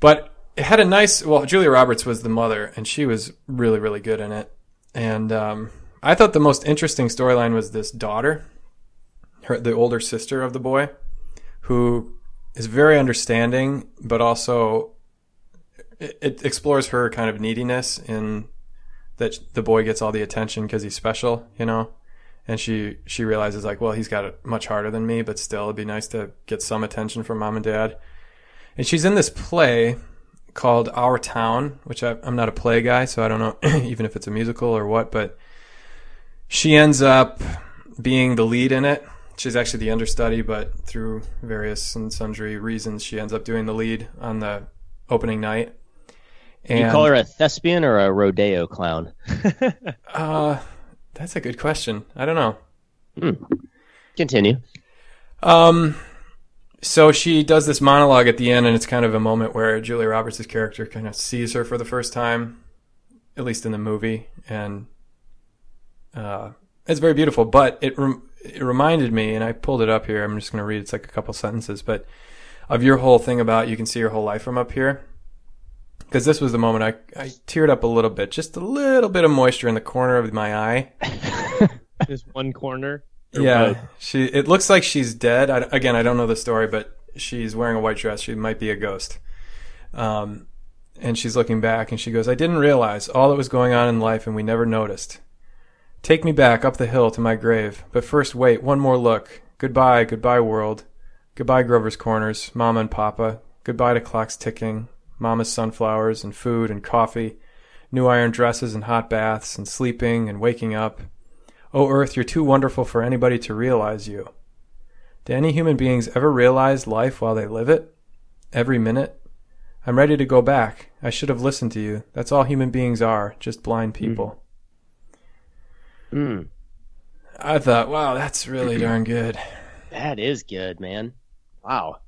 But it had a nice. Well, Julia Roberts was the mother, and she was really, really good in it. And um, I thought the most interesting storyline was this daughter, her the older sister of the boy, who is very understanding, but also it, it explores her kind of neediness in that the boy gets all the attention because he's special, you know. And she she realizes like, well, he's got it much harder than me, but still, it'd be nice to get some attention from mom and dad. And she's in this play called Our Town, which I, I'm not a play guy, so I don't know even if it's a musical or what, but she ends up being the lead in it. She's actually the understudy, but through various and sundry reasons, she ends up doing the lead on the opening night. And, you call her a thespian or a rodeo clown? uh, that's a good question. I don't know. Hmm. Continue. Um, so she does this monologue at the end, and it's kind of a moment where Julia Roberts' character kind of sees her for the first time, at least in the movie, and uh, it's very beautiful, but it rem- it reminded me, and I pulled it up here. I'm just going to read. It's like a couple sentences, but of your whole thing about you can see your whole life from up here. Because this was the moment I I teared up a little bit, just a little bit of moisture in the corner of my eye. just one corner. Yeah, she. It looks like she's dead. I, again, I don't know the story, but she's wearing a white dress. She might be a ghost. Um, and she's looking back, and she goes, "I didn't realize all that was going on in life, and we never noticed." Take me back up the hill to my grave, but first wait, one more look. Goodbye, goodbye, world. Goodbye, Grover's Corners, Mama and Papa. Goodbye to clocks ticking, Mama's sunflowers and food and coffee, new iron dresses and hot baths and sleeping and waking up. Oh, Earth, you're too wonderful for anybody to realize you. Do any human beings ever realize life while they live it? Every minute? I'm ready to go back. I should have listened to you. That's all human beings are, just blind people. Mm. Mm. I thought, wow, that's really darn good. That is good, man. Wow.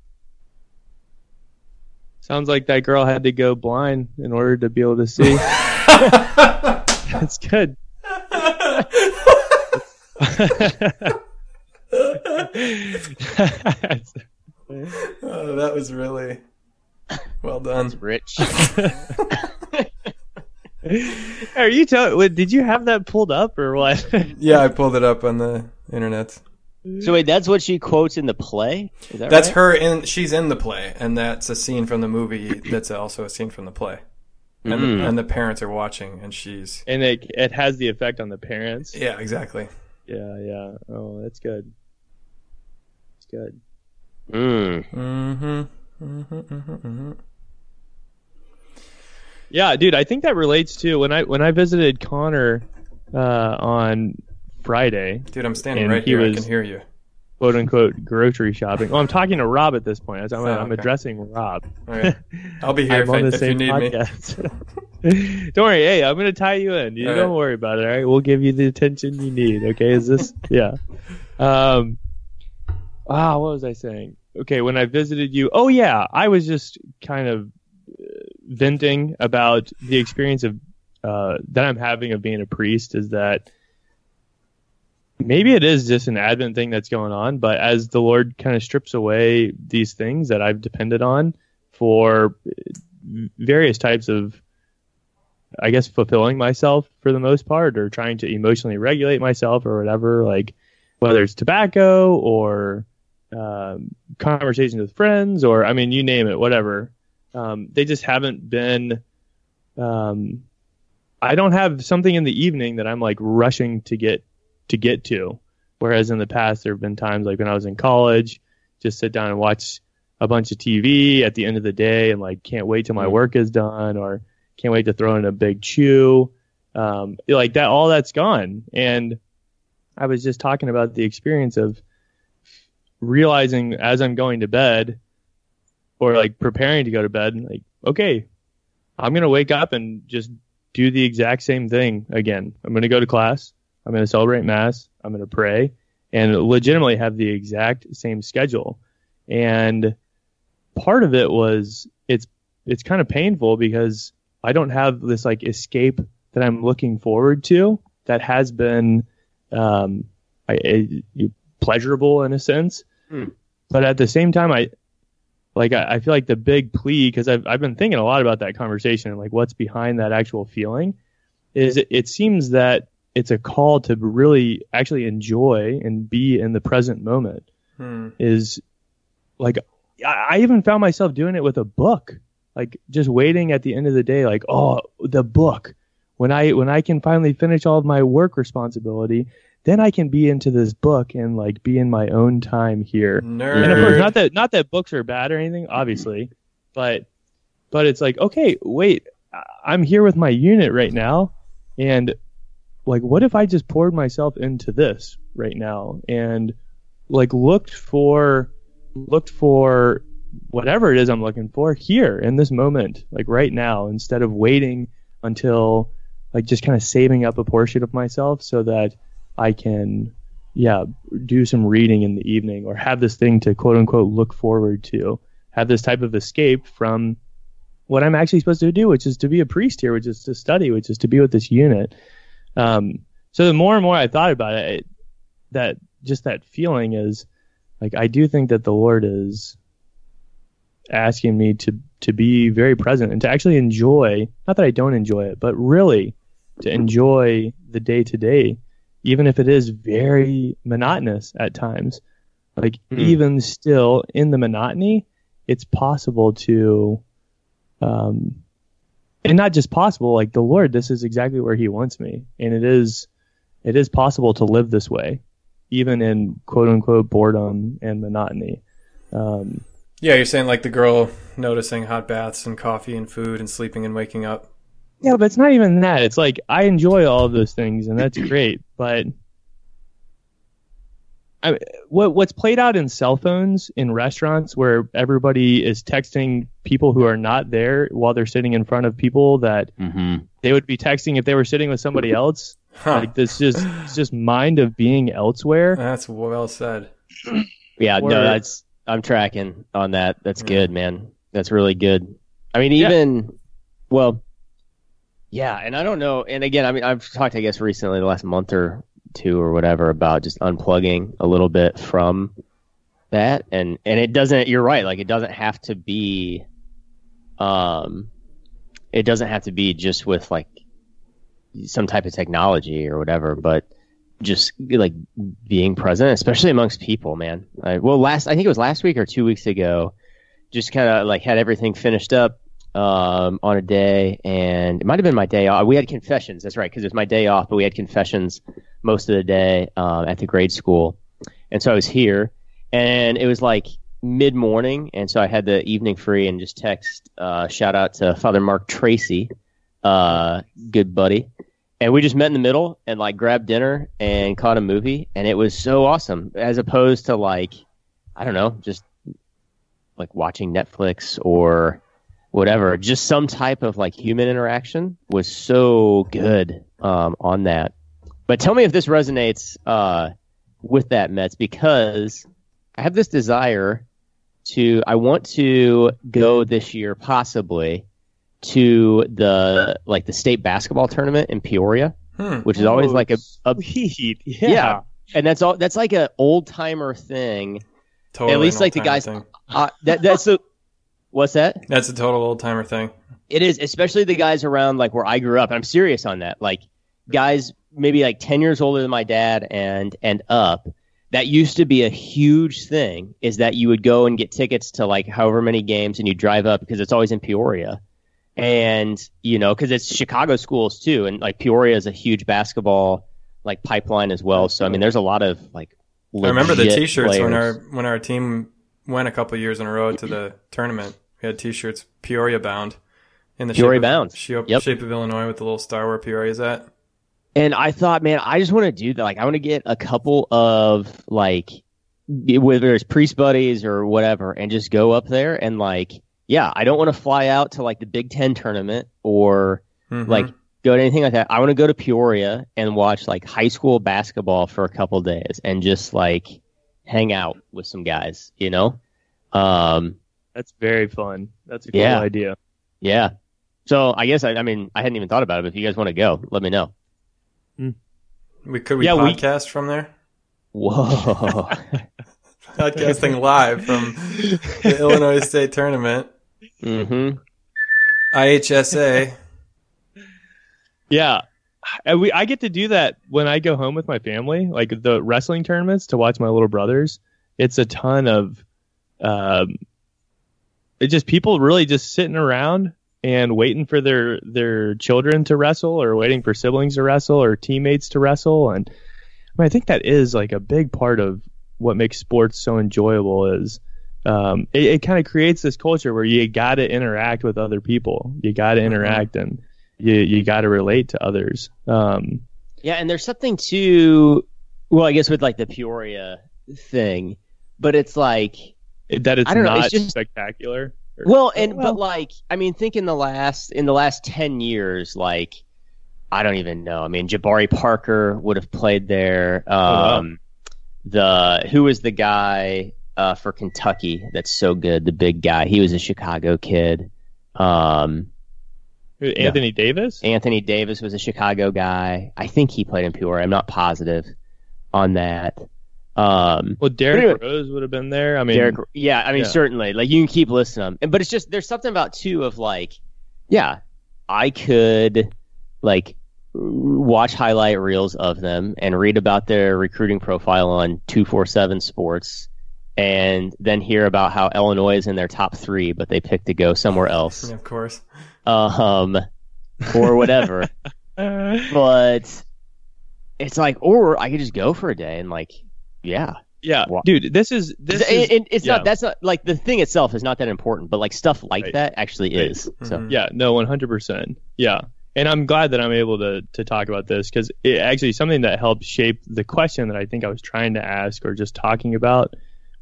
Sounds like that girl had to go blind in order to be able to see. that's good. oh, that was really well done. That's rich. Are you tell? Did you have that pulled up or what? yeah, I pulled it up on the internet. So wait, that's what she quotes in the play. That that's right? her in. She's in the play, and that's a scene from the movie. That's also a scene from the play. And, mm. the, and the parents are watching, and she's and it it has the effect on the parents. Yeah, exactly. Yeah, yeah. Oh, that's good. It's good. Mm. Mm-hmm. Mm-hmm. Mm-hmm. mm-hmm. Yeah, dude, I think that relates to when I when I visited Connor uh, on Friday. Dude, I'm standing right here. I can hear you. "Quote unquote" grocery shopping. Well, I'm talking to Rob at this point. I'm, oh, I'm okay. addressing Rob. I'll be here if, I, if you need podcast. me. don't worry. Hey, I'm gonna tie you in. You all don't right. worry about it. All right, we'll give you the attention you need. Okay, is this? yeah. Um. Ah, what was I saying? Okay, when I visited you. Oh yeah, I was just kind of uh, venting about the experience of uh, that I'm having of being a priest. Is that maybe it is just an Advent thing that's going on, but as the Lord kind of strips away these things that I've depended on for various types of, I guess, fulfilling myself for the most part, or trying to emotionally regulate myself or whatever, like whether it's tobacco or um, conversations with friends, or I mean, you name it, whatever. Um, they just haven't been. Um, I don't have something in the evening that I'm like rushing to get to get to. Whereas in the past, there have been times like when I was in college, just sit down and watch a bunch of TV at the end of the day and like can't wait till my mm-hmm. work is done or can't wait to throw in a big chew. Um, like that, all that's gone. And I was just talking about the experience of realizing as I'm going to bed or like preparing to go to bed, like, okay, I'm going to wake up and just do the exact same thing again. I'm going to go to class. I'm going to celebrate Mass. I'm going to pray and legitimately have the exact same schedule. And part of it was it's it's kind of painful because I don't have this like escape that I'm looking forward to that has been um, I, I, pleasurable in a sense. Hmm. But at the same time, I like I, I feel like the big plea because I've I've been thinking a lot about that conversation and like what's behind that actual feeling is it, it seems that it's a call to really actually enjoy and be in the present moment. Hmm. Is like I, I even found myself doing it with a book, like just waiting at the end of the day, like oh the book. When I when I can finally finish all of my work responsibility, then I can be into this book and like be in my own time here. Nerd. And of course, not that not that books are bad or anything, obviously, but but it's like okay, wait, I'm here with my unit right now, and like what if I just poured myself into this right now and like looked for looked for whatever it is I'm looking for here in this moment, like right now, instead of waiting until like just kind of saving up a portion of myself so that I can yeah, do some reading in the evening or have this thing to quote unquote look forward to. Have this type of escape from what I'm actually supposed to do, which is to be a priest here, which is to study, which is to be with this unit. Um, so the more and more I thought about it, it, that just that feeling is like I do think that the Lord is asking me to to be very present and to actually enjoy. Not that I don't enjoy it, but really to enjoy the day to day, even if it is very monotonous at times. Like mm. even still in the monotony, it's possible to um, and not just possible, like the Lord, this is exactly where He wants me, and it is, it is possible to live this way, even in quote unquote boredom and monotony. Um, yeah, you're saying like the girl noticing hot baths and coffee and food and sleeping and waking up. Yeah, but it's not even that. It's like I enjoy all of those things, and that's great, but I, what what's played out in cell phones in restaurants where everybody is texting people who are not there while they're sitting in front of people that mm-hmm. they would be texting if they were sitting with somebody else. Huh. Like this just it's just mind of being elsewhere. That's well said. Yeah, or, no, that's I'm tracking on that. That's yeah. good, man. That's really good. I mean, even yeah. well, yeah, and I don't know. And again, I mean, I've talked, I guess, recently, the last month or two or whatever about just unplugging a little bit from that and and it doesn't you're right like it doesn't have to be um it doesn't have to be just with like some type of technology or whatever, but just like being present, especially amongst people, man. I, well, last I think it was last week or two weeks ago, just kind of like had everything finished up um, on a day, and it might have been my day off. We had confessions. That's right, because it was my day off, but we had confessions most of the day um, at the grade school, and so I was here, and it was like mid morning, and so I had the evening free, and just text uh, shout out to Father Mark Tracy, uh, good buddy, and we just met in the middle and like grabbed dinner and caught a movie, and it was so awesome, as opposed to like I don't know, just like watching Netflix or whatever. Just some type of like human interaction was so good um, on that. But tell me if this resonates uh, with that Mets because I have this desire to I want to go this year possibly to the like the state basketball tournament in Peoria, hmm. which is always oh, like a, a yeah. yeah. and that's all that's like an old timer thing. Totally At least like the guys uh, that that's a what's that? That's a total old timer thing. It is, especially the guys around like where I grew up. I'm serious on that. Like guys maybe like 10 years older than my dad and and up that used to be a huge thing is that you would go and get tickets to like however many games and you drive up because it's always in Peoria. And, you know, because it's Chicago schools too. And like Peoria is a huge basketball like pipeline as well. So, I mean, there's a lot of like, I remember the t shirts when our, when our team went a couple years in a row to the tournament. We had t shirts Peoria bound in the Peoria shape bound. Of, shape, yep. shape of Illinois with the little star where Peoria is at. And I thought, man, I just want to do that. Like, I want to get a couple of like, whether it's priest buddies or whatever, and just go up there and like, yeah, I don't want to fly out to like the Big Ten tournament or mm-hmm. like go to anything like that. I want to go to Peoria and watch like high school basketball for a couple days and just like hang out with some guys, you know? Um, That's very fun. That's a cool yeah. idea. Yeah. So I guess I, I mean I hadn't even thought about it. But if you guys want to go, let me know. We could we yeah, podcast we... from there. Whoa! Podcasting live from the Illinois State Tournament. Mm-hmm. IHSA. Yeah, I, we I get to do that when I go home with my family, like the wrestling tournaments to watch my little brothers. It's a ton of, um, it's just people really just sitting around and waiting for their their children to wrestle or waiting for siblings to wrestle or teammates to wrestle and I, mean, I think that is like a big part of what makes sports so enjoyable is um, it, it kind of creates this culture where you got to interact with other people you got to mm-hmm. interact and you you got to relate to others um, yeah and there's something to well i guess with like the peoria thing but it's like that it's not know, it's just, spectacular well, and well, but like I mean, think in the last in the last ten years, like I don't even know. I mean, Jabari Parker would have played there. Um, oh, wow. Um, the who was the guy uh, for Kentucky that's so good? The big guy. He was a Chicago kid. Um, Anthony yeah. Davis. Anthony Davis was a Chicago guy. I think he played in Peoria. I'm not positive on that. Um, well, Derrick anyway, Rose would have been there. I mean, Derrick, yeah, I mean, yeah. certainly. Like you can keep listing them, but it's just there's something about two of like, yeah, I could like watch highlight reels of them and read about their recruiting profile on two four seven Sports, and then hear about how Illinois is in their top three, but they picked to go somewhere else. of course. Um, or whatever. but it's like, or I could just go for a day and like yeah. Yeah, dude, this is this. It, is, it's yeah. not. That's not like the thing itself is not that important, but like stuff like right. that actually right. is. So mm-hmm. yeah, no, one hundred percent. Yeah, and I'm glad that I'm able to to talk about this because it actually something that helped shape the question that I think I was trying to ask or just talking about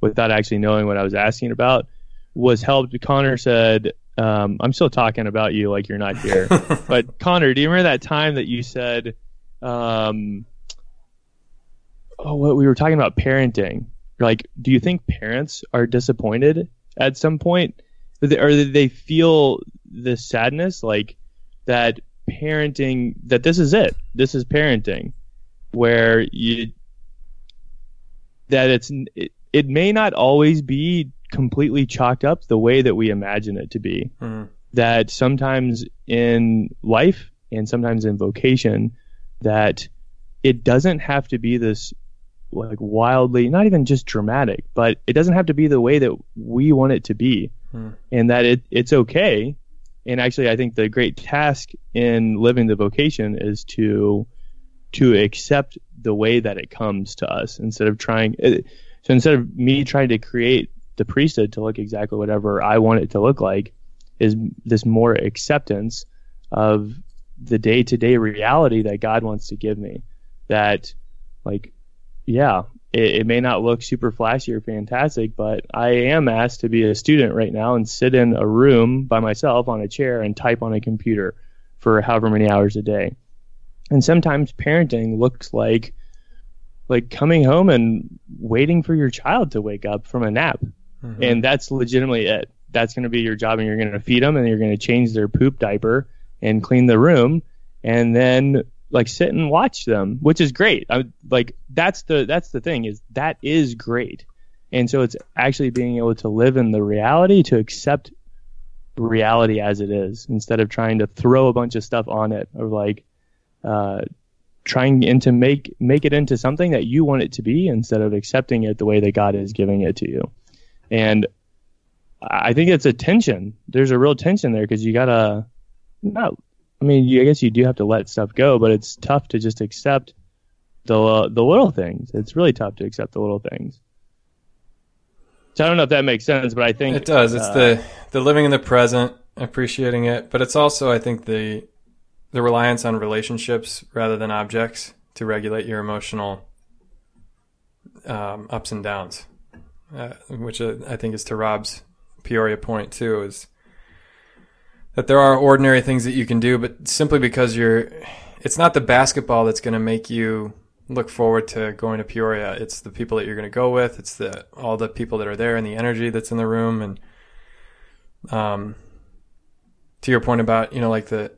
without actually knowing what I was asking about was helped. Connor said, um, "I'm still talking about you like you're not here." but Connor, do you remember that time that you said? Um, oh, what we were talking about parenting. Like, do you think parents are disappointed at some point, or do they feel the sadness like that parenting that this is it, this is parenting, where you that it's it, it may not always be completely chalked up the way that we imagine it to be. Mm. That sometimes in life and sometimes in vocation that it doesn't have to be this like wildly not even just dramatic but it doesn't have to be the way that we want it to be hmm. and that it it's okay and actually i think the great task in living the vocation is to to accept the way that it comes to us instead of trying uh, so instead of me trying to create the priesthood to look exactly whatever i want it to look like is this more acceptance of the day-to-day reality that god wants to give me that like yeah, it, it, may not look super flashy or fantastic, but I am asked to be a student right now and sit in a room by myself on a chair and type on a computer for however many hours a day. And sometimes parenting looks like like coming home and waiting for your child to wake up from a nap. Mm-hmm. And that's legitimately it. That's going to be your job and you're going to feed them and you're going to change their poop diaper and clean the room and then like sit and watch them, which is great. I like that's the that's the thing is that is great. And so it's actually being able to live in the reality to accept reality as it is instead of trying to throw a bunch of stuff on it or like uh, trying into make make it into something that you want it to be instead of accepting it the way that God is giving it to you. And I think it's a tension. There's a real tension there because you gotta not I mean, you, I guess you do have to let stuff go, but it's tough to just accept the uh, the little things. It's really tough to accept the little things. So I don't know if that makes sense, but I think it does. It's uh, the the living in the present, appreciating it, but it's also I think the the reliance on relationships rather than objects to regulate your emotional um, ups and downs, uh, which uh, I think is to Rob's Peoria point too. Is that there are ordinary things that you can do, but simply because you're, it's not the basketball that's going to make you look forward to going to Peoria. It's the people that you're going to go with. It's the all the people that are there and the energy that's in the room. And um, to your point about you know like the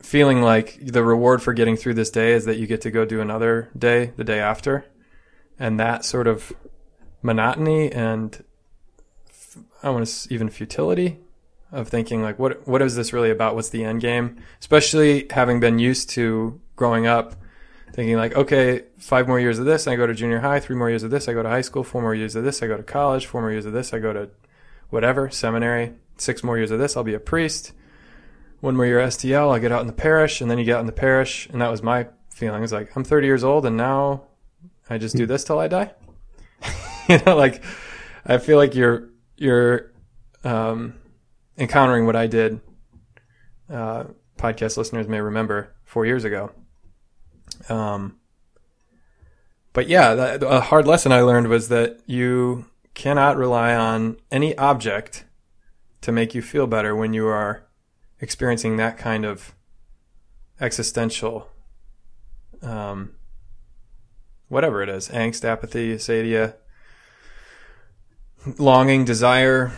feeling like the reward for getting through this day is that you get to go do another day the day after, and that sort of monotony and I want to even futility of thinking like what what is this really about? What's the end game? Especially having been used to growing up thinking like, okay, five more years of this, I go to junior high, three more years of this, I go to high school, four more years of this, I go to college, four more years of this, I go to whatever, seminary, six more years of this, I'll be a priest. One more year STL, I'll get out in the parish, and then you get out in the parish, and that was my feeling. It's like I'm 30 years old, and now I just do this till I die. you know, like I feel like you're you're um, encountering what I did, uh, podcast listeners may remember four years ago. Um, but yeah, that, a hard lesson I learned was that you cannot rely on any object to make you feel better when you are experiencing that kind of existential, um, whatever it is, angst, apathy, acedia, longing, desire,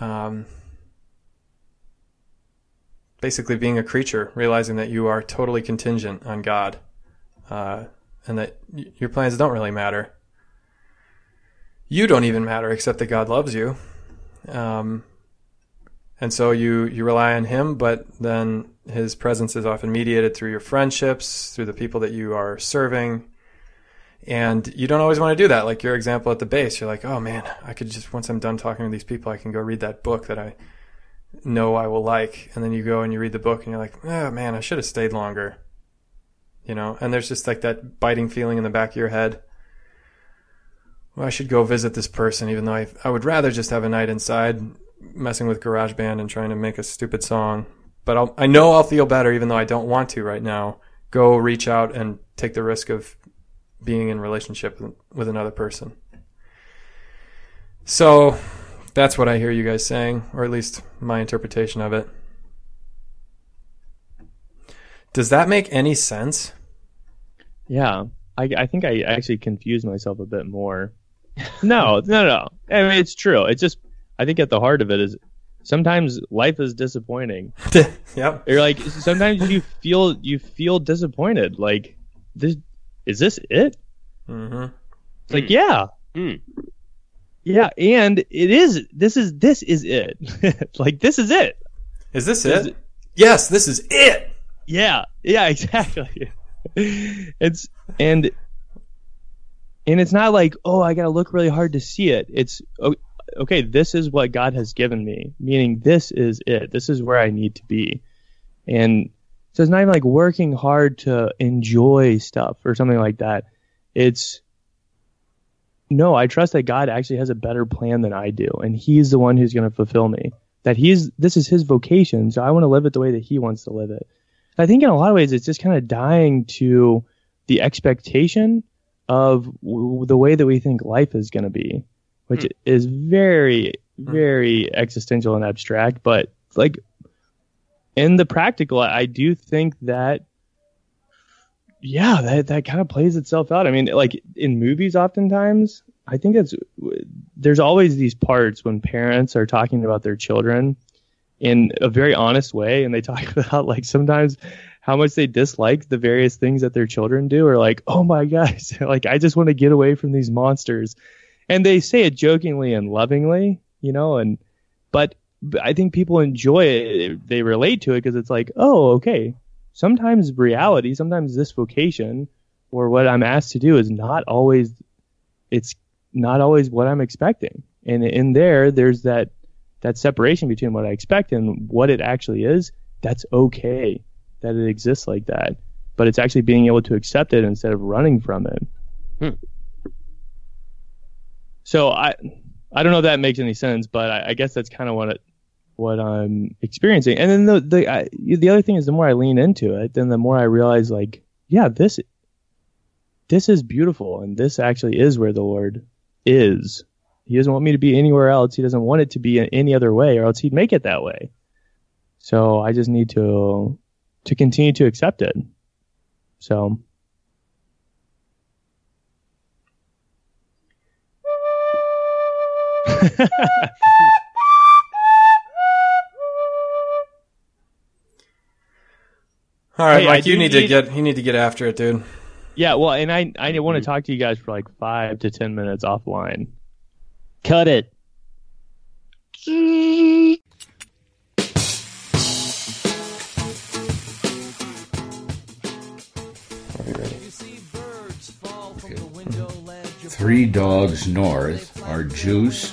um, basically being a creature, realizing that you are totally contingent on God, uh, and that y- your plans don't really matter. You don't even matter, except that God loves you, um, and so you you rely on Him. But then His presence is often mediated through your friendships, through the people that you are serving. And you don't always want to do that. Like your example at the base, you're like, oh man, I could just, once I'm done talking to these people, I can go read that book that I know I will like, and then you go and you read the book and you're like, oh man, I should have stayed longer. You know, and there's just like that biting feeling in the back of your head. Well, I should go visit this person, even though I, I would rather just have a night inside messing with GarageBand and trying to make a stupid song. But I'll, I know I'll feel better, even though I don't want to right now. Go reach out and take the risk of being in relationship with another person. So that's what I hear you guys saying, or at least my interpretation of it. Does that make any sense? Yeah, I, I think I actually confused myself a bit more. no, no, no. I mean, it's true. It's just, I think at the heart of it is sometimes life is disappointing. yep. You're like, sometimes you feel, you feel disappointed. Like, this, is this it? Mm-hmm. It's like, yeah. Mm. Yeah, and it is. This is this is it. like this is it. Is this it? Is it? Yes, this is it. Yeah, yeah, exactly. it's and and it's not like oh I gotta look really hard to see it. It's okay. This is what God has given me, meaning this is it. This is where I need to be, and so it's not even like working hard to enjoy stuff or something like that. It's no, I trust that God actually has a better plan than I do, and He's the one who's going to fulfill me. That He's this is His vocation, so I want to live it the way that He wants to live it. I think in a lot of ways it's just kind of dying to the expectation of w- the way that we think life is going to be, which mm. is very, hmm. very mm. existential and abstract. But like in the practical, I do think that, yeah, that, that kind of plays itself out. I mean, like in movies, oftentimes, I think it's, there's always these parts when parents are talking about their children in a very honest way and they talk about like sometimes how much they dislike the various things that their children do or like oh my gosh like i just want to get away from these monsters and they say it jokingly and lovingly you know and but i think people enjoy it they relate to it because it's like oh okay sometimes reality sometimes this vocation or what i'm asked to do is not always it's not always what i'm expecting and in there there's that that separation between what I expect and what it actually is, that's okay that it exists like that. But it's actually being able to accept it instead of running from it. Hmm. So I I don't know if that makes any sense, but I, I guess that's kind of what it, what I'm experiencing. And then the the I, the other thing is the more I lean into it, then the more I realize like, yeah, this this is beautiful and this actually is where the Lord is he doesn't want me to be anywhere else. He doesn't want it to be in any other way, or else he'd make it that way. So I just need to to continue to accept it. So. All right, hey, Mike, you need, need to get you need to get after it, dude. Yeah, well, and I I want to mm. talk to you guys for like five to ten minutes offline. Cut it. Three Dogs North are Juice,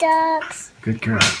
dogs. Good girl.